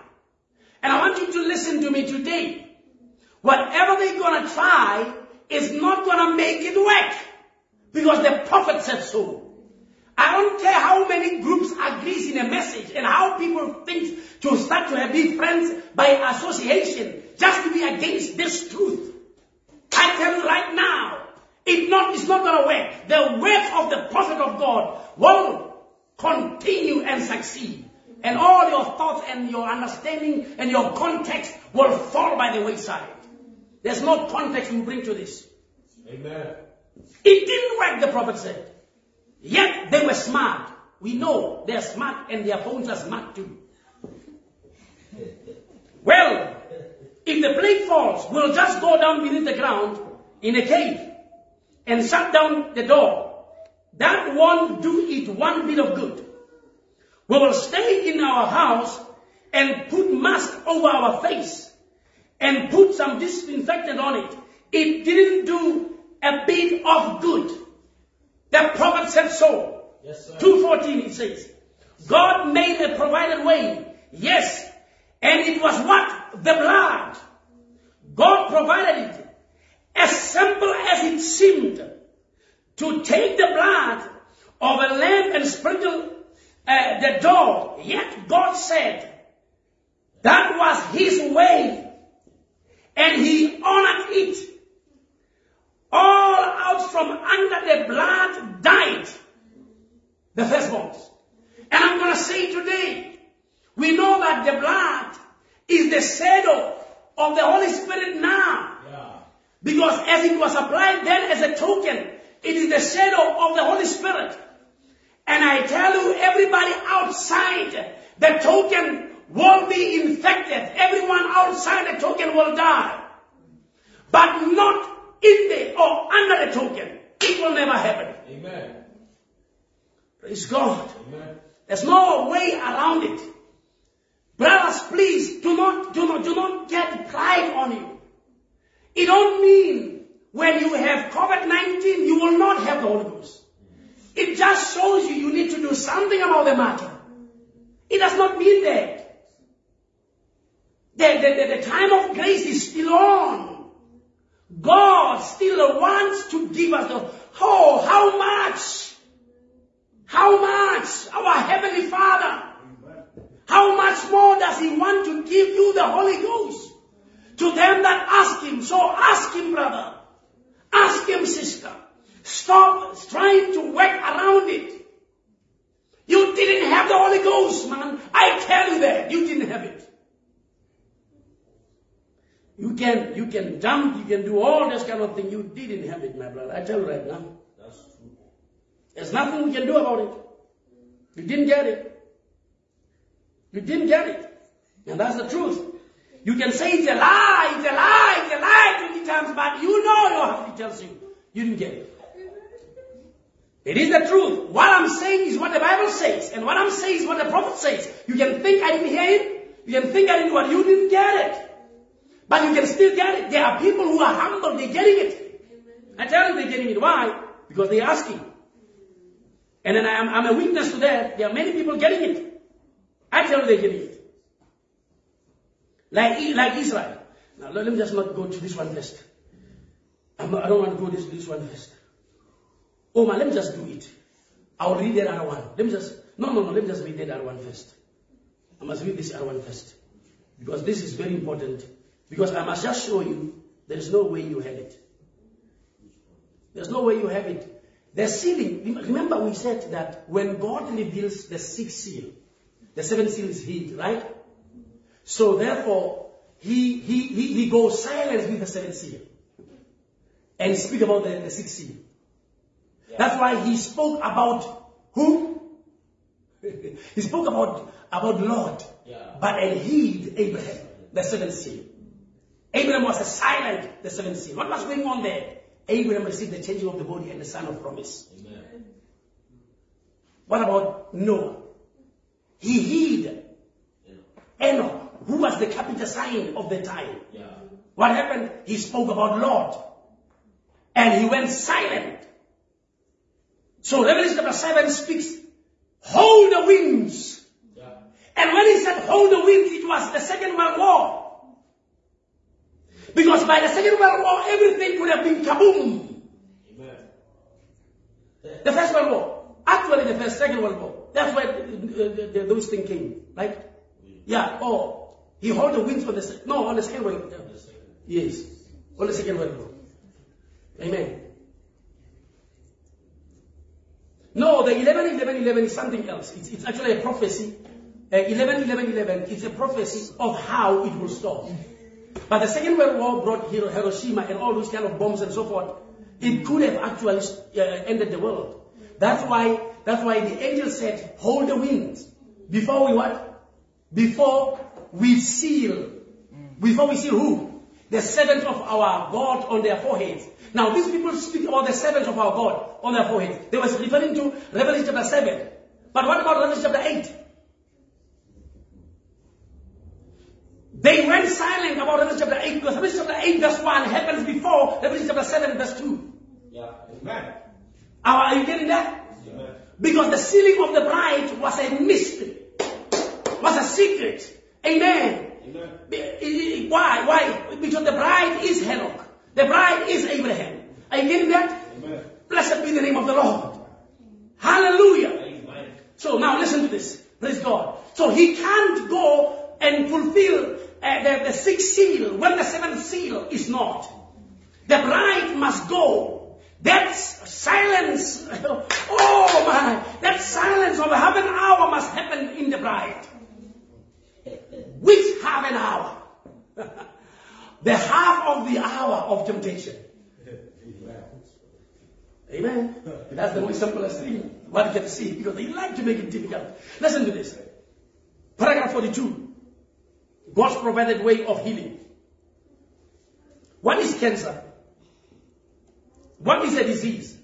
S2: And I want you to listen to me today. Whatever they're gonna try is not gonna make it work. Because the prophet said so. I don't care how many groups agrees in a message and how people think to start to be friends by association just to be against this truth. I tell you right now, it not, it's not gonna work. The work of the prophet of God will continue and succeed. And all your thoughts and your understanding and your context will fall by the wayside. There's no context you bring to this.
S3: Amen.
S2: It didn't work, the prophet said. Yet they were smart. We know they're smart and their phones are smart too. Well, if the plague falls, we'll just go down beneath the ground in a cave and shut down the door. That won't do it one bit of good. We will stay in our house and put mask over our face and put some disinfectant on it. It didn't do a bit of good. The prophet said so.
S3: Yes, sir.
S2: 2.14 it says, God made a provided way. Yes. And it was what? The blood. God provided it. As simple as it seemed to take the blood of a lamb and sprinkle uh, the door. Yet God said that was his way. And he honored it. All out from under the blood died the firstborns. And I'm going to say today, we know that the blood is the shadow of the Holy Spirit now.
S3: Yeah.
S2: Because as it was applied then as a token, it is the shadow of the Holy Spirit. And I tell you, everybody outside the token will be infected. Everyone outside the token will die. But not in the or under the token. It will never happen.
S3: Amen.
S2: Praise God.
S3: Amen.
S2: There's no way around it. Brothers, please do not, do not, do not get pride on you. It don't mean when you have COVID-19, you will not have the Holy Ghost. It just shows you you need to do something about the matter. It does not mean that. The, the, the, the time of grace is still on. God still wants to give us the, oh, how much? How much? Our Heavenly Father. How much more does He want to give you the Holy Ghost? To them that ask Him. So ask Him, brother. Ask Him, sister. Stop trying to work around it. You didn't have the Holy Ghost, man. I tell you that. You didn't have it. You can, you can jump, you can do all this kind of thing. You didn't have it, my brother. I tell you right now.
S3: That's true.
S2: There's nothing we can do about it. You didn't get it. You didn't get it. And that's the truth. You can say it's a lie, it's a lie, it's a lie 20 times, but you know your heart tells you. You didn't get it. It is the truth. What I'm saying is what the Bible says, and what I'm saying is what the prophet says. You can think I didn't hear it, you can think I didn't what you didn't get it. But you can still get it. There are people who are humble, they're getting it. I tell you they're getting it. Why? Because they're asking. And then I'm, I'm a witness to that. There are many people getting it. I tell you they're getting it. Like, like Israel. Now let me just not go to this one first. I'm I don't want to go this, this one first. Oh man, let me just do it. I'll read that other one. Let me just, no, no, no, let me just read that other one first. I must read this other one first. Because this is very important. Because I must just show you there's no way you have it. There's no way you have it. The sealing, remember we said that when God reveals the sixth seal, the seventh seal is hid, right? So therefore, he, he, he, he goes silent with the seventh seal. And speak about the, the sixth seal. That's why he spoke about who? (laughs) he spoke about, about Lot.
S3: Yeah.
S2: But and hid Abraham, the seventh seal. Abraham was a silent, the seventh seal. What was going on there? Abraham received the changing of the body and the son of promise.
S3: Amen.
S2: What about Noah? He hid Enoch, who was the capital sign of the time.
S3: Yeah.
S2: What happened? He spoke about Lord. And he went silent. So Revelation chapter 7 speaks, hold the winds.
S3: Yeah.
S2: And when he said hold the winds, it was the Second World War. Because by the Second World War, everything would have been kaboom.
S3: Amen.
S2: The First World War. Actually, the First, Second World War. That's where those things came, right? Yeah, oh, he hold the winds on the, no, on the Second World War. Yes, on the Second World War. Amen. No, the 11, 11, 11 is something else. It's, it's actually a prophecy. Uh, 11, 11, 11 is a prophecy of how it will stop. But the Second World War brought Hiroshima and all those kind of bombs and so forth. It could have actually uh, ended the world. That's why, that's why the angel said, hold the winds. Before we what? Before we seal. Before we seal who? The servant of our God on their foreheads. Now these people speak about the servant of our God on their foreheads. They were referring to Revelation chapter 7. But what about Revelation chapter 8? They went silent about Revelation chapter 8 because Revelation chapter 8 verse 1 happens before Revelation chapter 7 verse 2.
S3: Yeah. Amen.
S2: Are, are you getting that? Because the sealing of the bride was a mystery, was a secret. Amen.
S3: Amen.
S2: Why? Why? Because the bride is Enoch. The bride is Abraham. Are you getting that?
S3: Amen.
S2: Blessed be the name of the Lord. Hallelujah.
S3: Amen.
S2: So now listen to this. Praise God. So he can't go and fulfill uh, the, the sixth seal when the seventh seal is not. The bride must go. That silence, (laughs) oh my, that silence of half an hour must happen in the bride. Which half an hour? (laughs) the half of the hour of temptation. Amen. That's the most simplest thing one can see because they like to make it difficult. Listen to this. Paragraph 42. God's provided way of healing. What is cancer? What is a disease?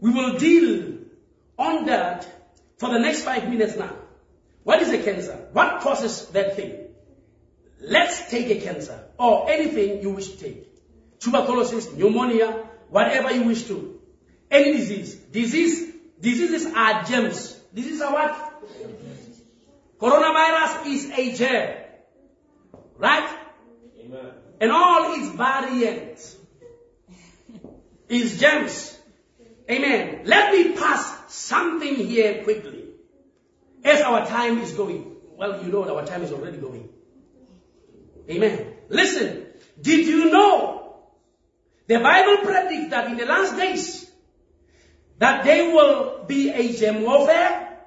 S2: We will deal on that for the next five minutes now. What is a cancer? What causes that thing? Let's take a cancer or anything you wish to take. Tuberculosis, pneumonia, whatever you wish to. Any disease. Disease, diseases are germs. Diseases are what? Coronavirus is a germ. Right?
S3: Amen.
S2: And all its variants is gems. Amen. Let me pass something here quickly. As our time is going. Well, you know our time is already going. Amen. Listen. Did you know the Bible predicts that in the last days that there will be a gem warfare?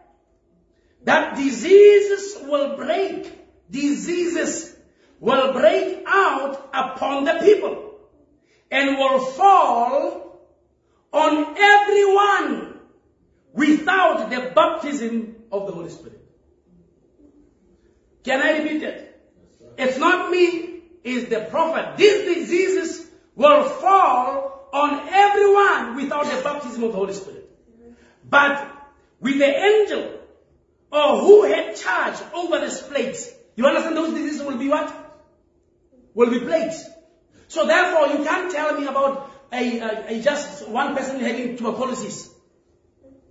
S2: That diseases will break. Diseases will break out upon the people and will fall on everyone without the baptism of the Holy Spirit. Can I repeat that? It's not me, it's the prophet. These diseases will fall on everyone without the baptism of the Holy Spirit. But with the angel or who had charge over the plagues, you understand those diseases will be what? Will be plagues. So therefore you can't tell me about a, a, a just one person having tuberculosis.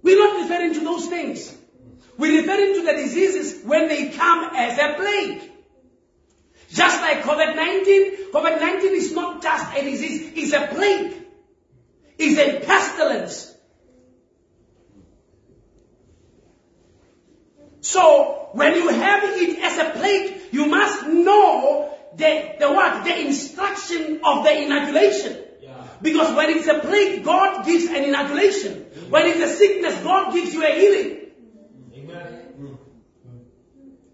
S2: We're not referring to those things. We're referring to the diseases when they come as a plague. Just like COVID-19, COVID-19 is not just a disease, it's a plague. It's a pestilence. So, when you have it as a plague, you must know the, the what? The instruction of the inoculation.
S3: Yeah.
S2: Because when it's a plague, God gives an inoculation. When it's a sickness, God gives you a healing.
S3: Amen.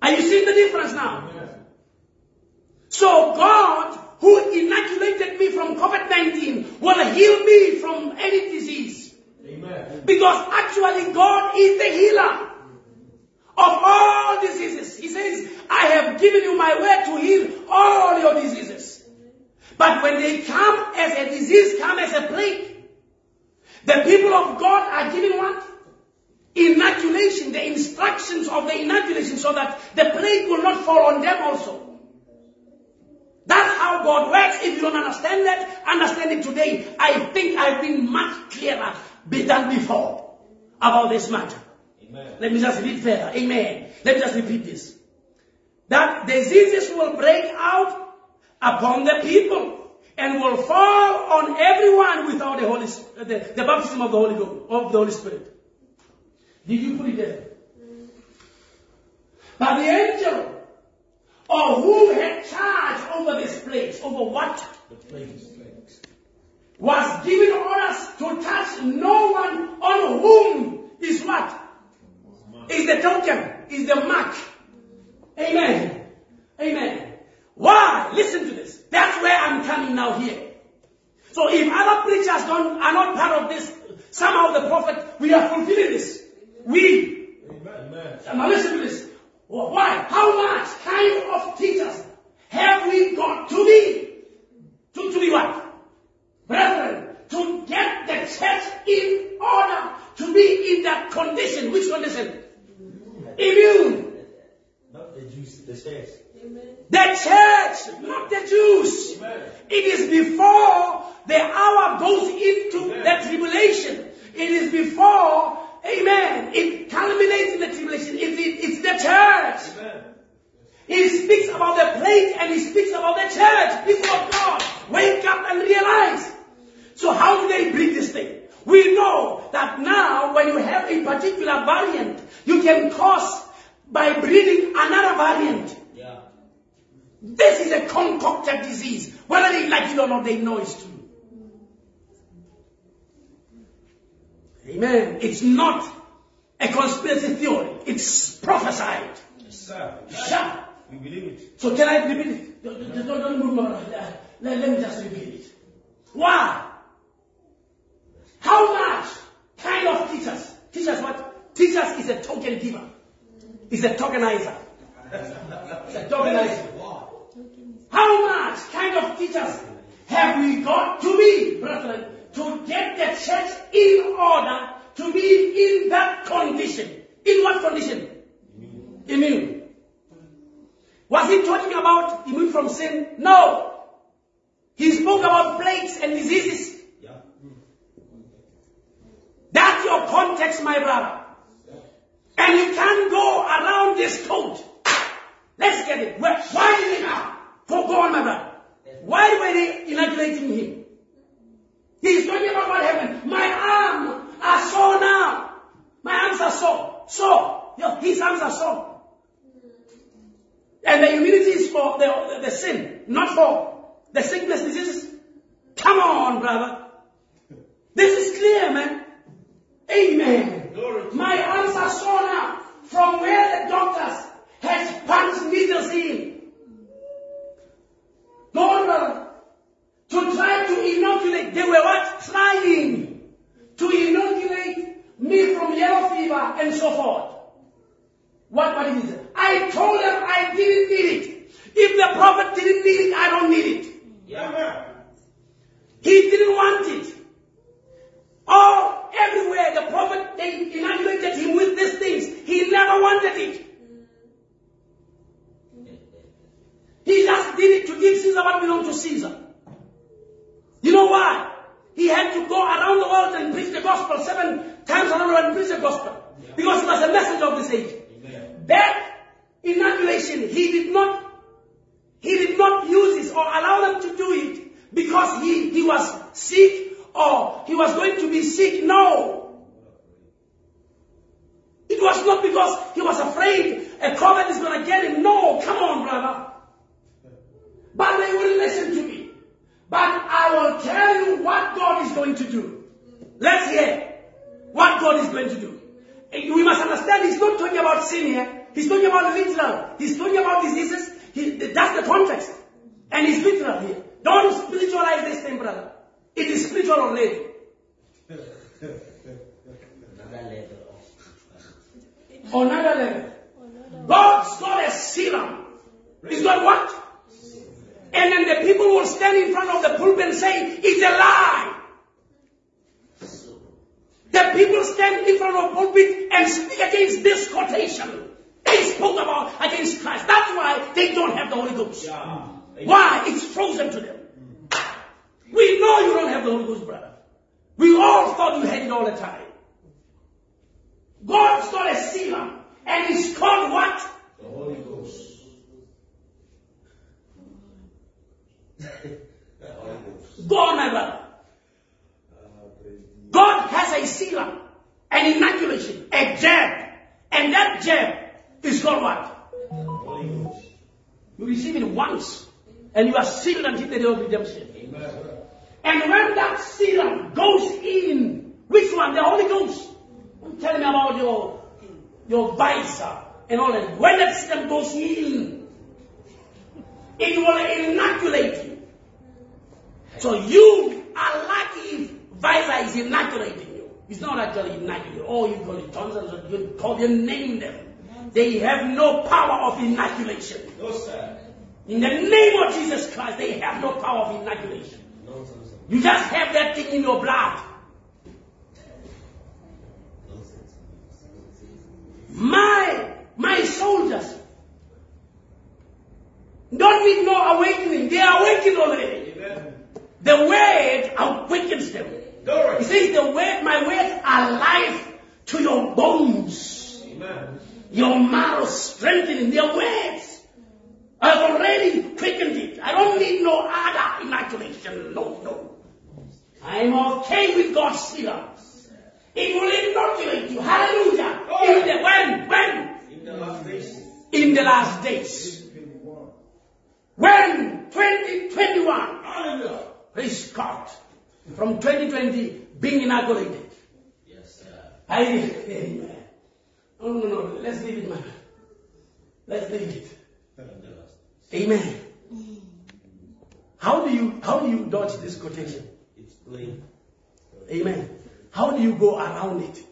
S2: Are you seeing the difference now?
S3: Amen.
S2: So God, who inoculated me from COVID-19, will heal me from any disease.
S3: Amen.
S2: Because actually God is the healer of all diseases. He says, I have given you my word to heal all your diseases. But when they come as a disease, come as a plague, the people of God are given what? Inoculation, the instructions of the inoculation so that the plague will not fall on them also. That's how God works. If you don't understand that, understand it today. I think I've been much clearer than before about this matter.
S3: Amen.
S2: Let me just read further. Amen. Let me just repeat this. That diseases will break out upon the people and will fall on everyone without the Holy the, the baptism of the Holy Ghost, of the Holy Spirit. Did you put it there? But the angel or who had charge over this place, over what?
S3: The plagues.
S2: Was given orders to touch no one on whom is what? Is the token, is the mark. Amen. Amen. Why? Listen to this. That's where I'm coming now here. So if other preachers don't, are not part of this, somehow the prophet, we are fulfilling this. We.
S3: Amen.
S2: Now listen to this. Why? How much kind of teachers have we got to be? To, to be what? Brethren, to get the church in order, to be in that condition. Which condition? Immune.
S3: Not the Jews, the saints.
S2: The church, not the Jews.
S3: Amen.
S2: It is before the hour goes into
S3: Amen.
S2: the tribulation. It is before, amen, it culminates in the tribulation. It, it- it's the church.
S3: Amen.
S2: He speaks about the plague and he speaks about the church. People of God, wake up and realize. So how do they bring this thing? We know that now when you have a particular variant, you can cause by breeding another variant.
S3: Yeah.
S2: This is a concocted disease. Whether they like it or not, they know it's true. Amen. It's not a conspiracy theory. It's prophesied.
S3: Yes, sir.
S2: Yeah.
S3: We believe it.
S2: So can I repeat it? Don't, don't, don't move on. Let, let me just repeat it. Why? How much kind of teachers? Teachers what? Teachers is a token giver. Is a tokenizer. It's a tokenizer. How much kind of teachers have we got to be, brethren, to get the church in order to be in that condition? In what condition? Immune. Was he talking about immune from sin? No. He spoke about plagues and diseases. That's your context, my brother. And you can't go around this code. Let's get it. Where, why is it now? For go on, my brother. Why were they inoculating him? He's talking about happened. My arms are sore now. My arms are sore. Sore. His arms are sore. And the immunity is for the, the, the sin, not for the sickness, diseases. Come on, brother. This is clear, man. Amen. My arms are sore now from where the doctors has punched needles in. On. To try to inoculate, they were what? Trying to inoculate me from yellow fever and so forth. What, what is it? I told them I didn't need it. If the prophet didn't need it, I don't need it.
S3: Amen.
S2: He didn't want it. All everywhere the prophet they inaugurated him with these things. He never wanted it. He just did it to give Caesar what belonged to Caesar. You know why? He had to go around the world and preach the gospel seven times around the world and preach the gospel. Because he was a messenger of this age. That inauguration, he did not he did not use it or allow them to do it because he, he was sick or he was going to be sick. No. It was not because he was afraid a COVID is going to get him. No, come on, brother. But they will listen to me. But I will tell you what God is going to do. Let's hear what God is going to do. We must understand he's not talking about sin here. He's talking about literal. He's talking about diseases. He, that's the context. And he's literal here. Don't spiritualize this thing, brother. It is spiritual already.
S4: Another level of.
S2: Another level. God's not a serum. He's not what? And then the people will stand in front of the pulpit and say, it's a lie. The people stand in front of the pulpit and speak against this quotation. They spoke about against Christ. That's why they don't have the Holy Ghost.
S3: Yeah.
S2: Why? It's frozen to them. We know you don't have the Holy Ghost, brother. We all thought you had it all the time. God's got a sealer, and it's called what? (laughs)
S3: The Holy Ghost.
S2: Go on, my brother. God has a sealer, an inoculation, a jab, and that jab is called what?
S3: Holy Ghost.
S2: You receive it once, and you are sealed until the day of redemption.
S3: Amen.
S2: And when that serum goes in, which one? The Holy Ghost. Don't tell me about your your Pfizer and all that. When that serum goes in, it will inoculate you. So you are lucky if Pfizer is inoculating you. It's not actually inoculating. you. Oh, you call it Johnson's, you call them, name them. They have no power of inoculation.
S3: No, sir.
S2: In the name of Jesus Christ, they have no power of inoculation. You just have that thing in your blood. My, my soldiers don't need no awakening. They are awakened already.
S3: Amen.
S2: The word awakens them.
S3: Glory.
S2: He says the word, my words are life to your bones.
S3: Amen.
S2: Your marrow strengthening their words. I've already quickened it. I don't need no other inoculation. No, no. I'm okay with God's serum. It will inoculate you. Hallelujah. Oh. In the, when? When?
S3: In the last days.
S2: In the last days. When? 2021.
S3: Hallelujah.
S2: Praise God. From 2020 being inaugurated.
S4: Yes, sir.
S2: I (laughs) Amen. No, no, no. Let's leave it, man. Let's leave it.
S4: In the last.
S2: Amen. How do you how do you dodge this quotation? Amen. How do you go around it?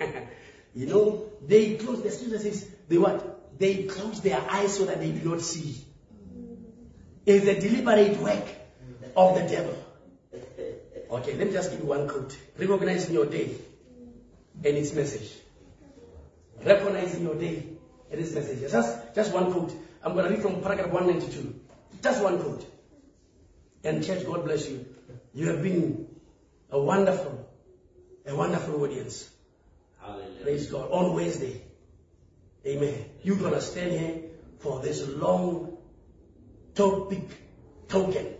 S2: (laughs) you know, they close the scripture says they what? They close their eyes so that they do not see. It's a deliberate work of the devil. Okay, let me just give you one quote. Recognizing your day and its message. Recognizing your day and its message. Just, just one quote. I'm going to read from paragraph 192. Just one quote. And church, God bless you. You have been a wonderful, a wonderful audience.
S4: Hallelujah.
S2: Praise God. On Wednesday. Amen. You're going to stand here for this long topic token.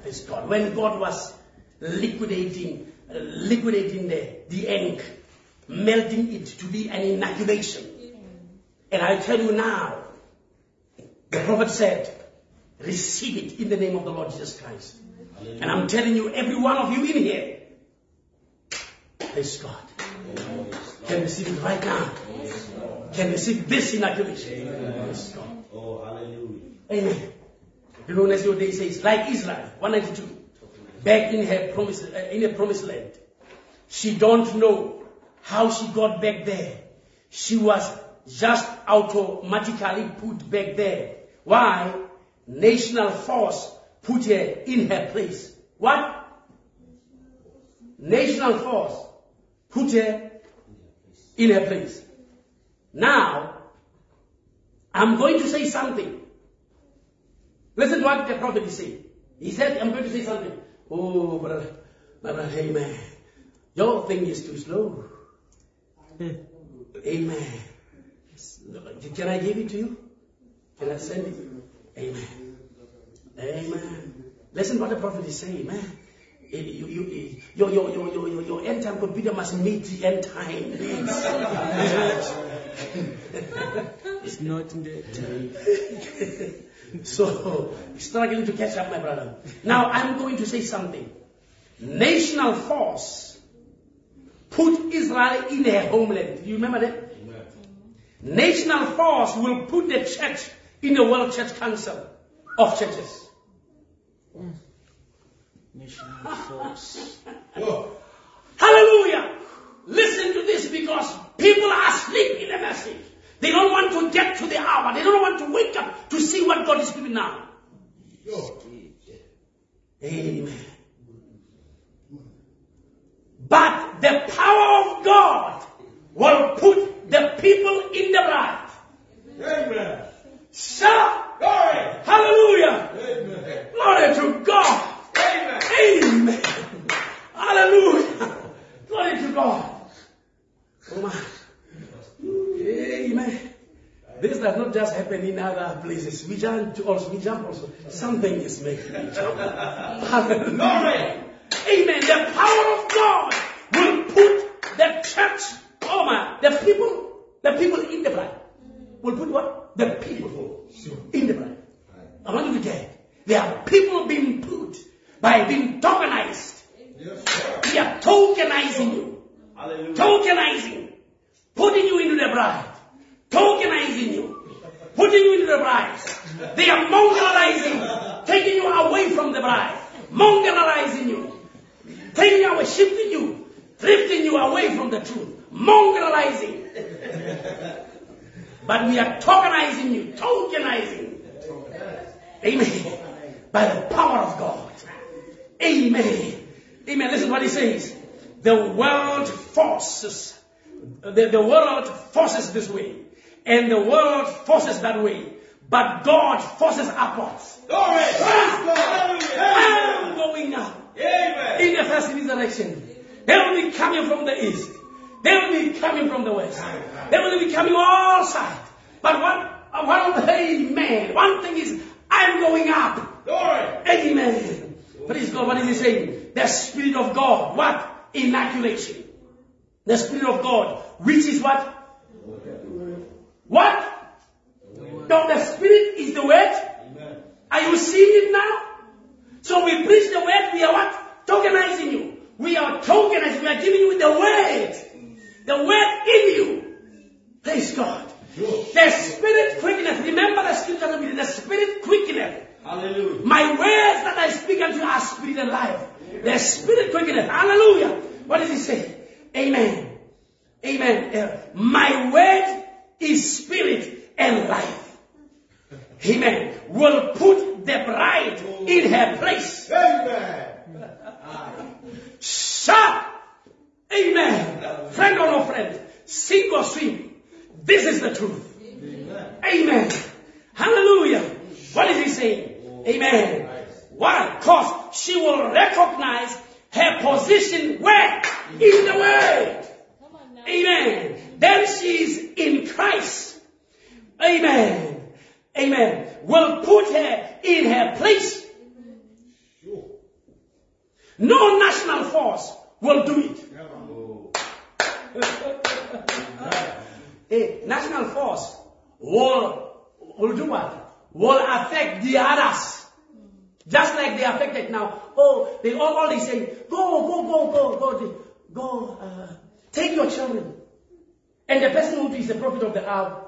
S2: Praise God. When God was liquidating, uh, liquidating the, the ink, melting it to be an inoculation. And I tell you now, the prophet said, receive it in the name of the Lord Jesus Christ. And I'm telling you, every one of you in here, praise God, can receive it right now. Can receive this inoculation. Praise.
S4: Oh, hallelujah.
S2: Amen. The Lunas your day says, like Israel, 192, back in her promise, uh, in a promised land. She don't know how she got back there. She was just automatically put back there. Why? national force put her in her place. What? National force put her in her place. Now, I'm going to say something. Listen to what the prophet is saying. He said, I'm going to say something. Oh, brother, brother, amen. Your thing is too slow. Hmm. Amen. Can I give it to you? Can I send it? Amen. Amen. Listen what the prophet is saying, man. Eh, You, you, your, your, your, your, your, your end time computer must meet the end time needs. (laughs)
S5: It's not in the time. (laughs)
S2: so, struggling to catch up, my brother. Now, I'm going to say something. National force put Israel in their homeland. Do you remember that? National force will put the church in the World Church Council of Churches.
S5: National force. (laughs)
S2: Hallelujah! Listen to this because people are asleep in the message. They don't want to get to the hour. They don't want to wake up to see what God is doing now. Amen. But the power of God will put the people in the bride.
S3: Amen.
S2: Shout!
S3: Glory.
S2: Hallelujah!
S3: Amen.
S2: Glory to God!
S3: Amen.
S2: Amen. Hallelujah. Glory to God. Oh my. Amen. This does not just happen in other places. We jump also. We jump also. Something is making me jump. Hallelujah. Amen. The power of God will put the church, oh my, the people, the people in the bride. Will put what? The people in the bride. I want you to get. There are people being put by being tokenized.
S3: Yes.
S2: We are tokenizing you.
S4: Hallelujah.
S2: Tokenizing. Putting you into the bride. Tokenizing you. Putting you into the bride. They are mongrelizing. Taking you away from the bride. Mongrelizing you. Taking you away, shifting you. Drifting you away from the truth. Mongrelizing. But we are tokenizing you. Tokenizing. Amen. By the power of God. Amen. Amen. Listen to what he says. The world forces, the, the world forces this way, and the world forces that way, but God forces upwards.
S3: Glory. Ah!
S2: I'm
S3: Hallelujah.
S2: going up
S3: Amen.
S2: in the first resurrection. They will be coming from the east. They will be coming from the west. They will be coming all sides. But one, uh, one, amen. One thing is, I'm going up.
S3: Glory.
S2: Amen. Praise God. What is he saying? The Spirit of God. What? Inoculation. The Spirit of God. Which is what? What? No, the Spirit is the word.
S3: Amen.
S2: Are you seeing it now? So we preach the word, we are what? Tokenizing you. We are tokenizing, we are giving you the word. The word in you. Praise God. The Spirit quickeneth. Remember the scripture, the Spirit quickeneth.
S4: Hallelujah.
S2: My words that I speak unto you are spirit and life. The spirit quickeneth. Hallelujah. What does he say? Amen. Amen. Uh, my word is spirit and life. Amen. Will put the bride in her place.
S3: Amen.
S2: Shout. Amen. Friend or no friend, sink or swim. This is the truth. Amen. Hallelujah. What is he saying? Amen. Why? Because she will recognize her position where? In the world. Amen. Then she is in Christ. Amen. Amen. Will put her in her place. No national force will do it. A national force will, will do what? Will affect the others. Just like they affected now. Oh, they all, all they say, go, go, go, go, go, go, uh, take your children. And the person who is the prophet of the hour.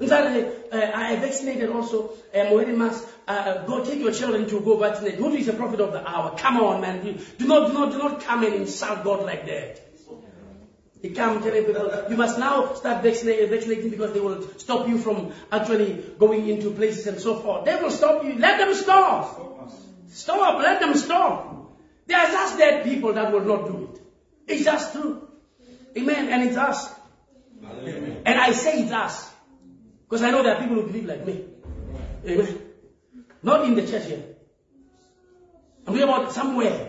S2: Uh, I vaccinated also, wearing mask, uh, uh, go take your children to go vaccinate. Who is the prophet of the hour? Come on, man. Do not, do not, do not come and insult God like that. He come people, uh, you must now start vaccinating, because they will stop you from actually going into places and so forth. They will stop you. Let them stop. Stop. Let them stop. They are just dead people that will not do it. It's just true. Amen. And it's us.
S4: Hallelujah.
S2: And I say it's us. Because I know there are people who believe like me. Amen. Not in the church here. I'm talking about somewhere.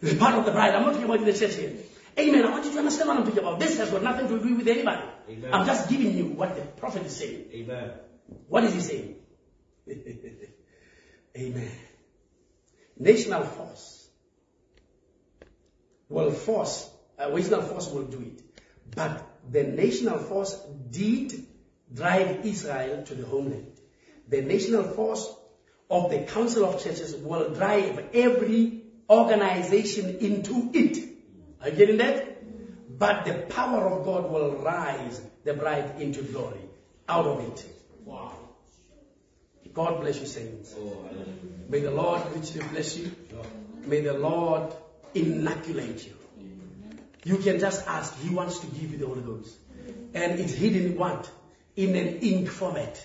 S2: The part of the bride. I'm not talking about in the church here. Amen. I want you to understand what I'm talking about. This has got nothing to do with anybody.
S4: Amen.
S2: I'm just giving you what the prophet is saying.
S4: Amen.
S2: What is he saying? (laughs) Amen. National force will force, uh, national force will do it. But the national force did drive Israel to the homeland. The national force of the Council of Churches will drive every organization into it. Are you getting that? But the power of God will rise the bride into glory out of it.
S4: Wow.
S2: God bless you, saints.
S4: Oh.
S2: May the Lord richly bless you. May the Lord inoculate you. You can just ask. He wants to give you the Holy Ghost. And it's hidden what? In an ink format.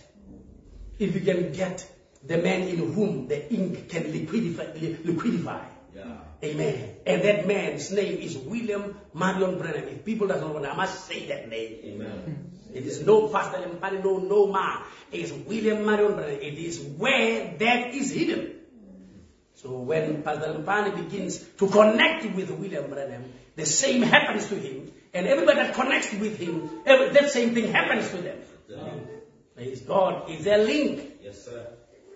S2: If you can get the man in whom the ink can liquidify, liquidify.
S4: Yeah.
S2: Amen. And that man's name is William Marion Branham. If people don't know, I must say that name.
S4: Amen.
S2: It is no Pastor Mpani, no, no man. It is William Marion Branham. It is where that is hidden. So when Pastor Mpani begins to connect with William Branham, the same happens to him, and everybody that connects with him, every, that same thing happens to them. Praise God. It's a link.
S4: Yes, sir.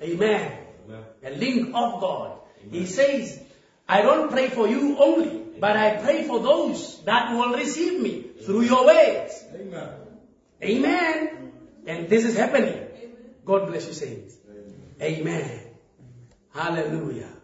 S2: Amen.
S4: Amen.
S2: A link of God. He says, I don't pray for you only, but I pray for those that will receive me through your words.
S3: Amen.
S2: Amen. And this is happening. God bless you, saints. Amen. Hallelujah.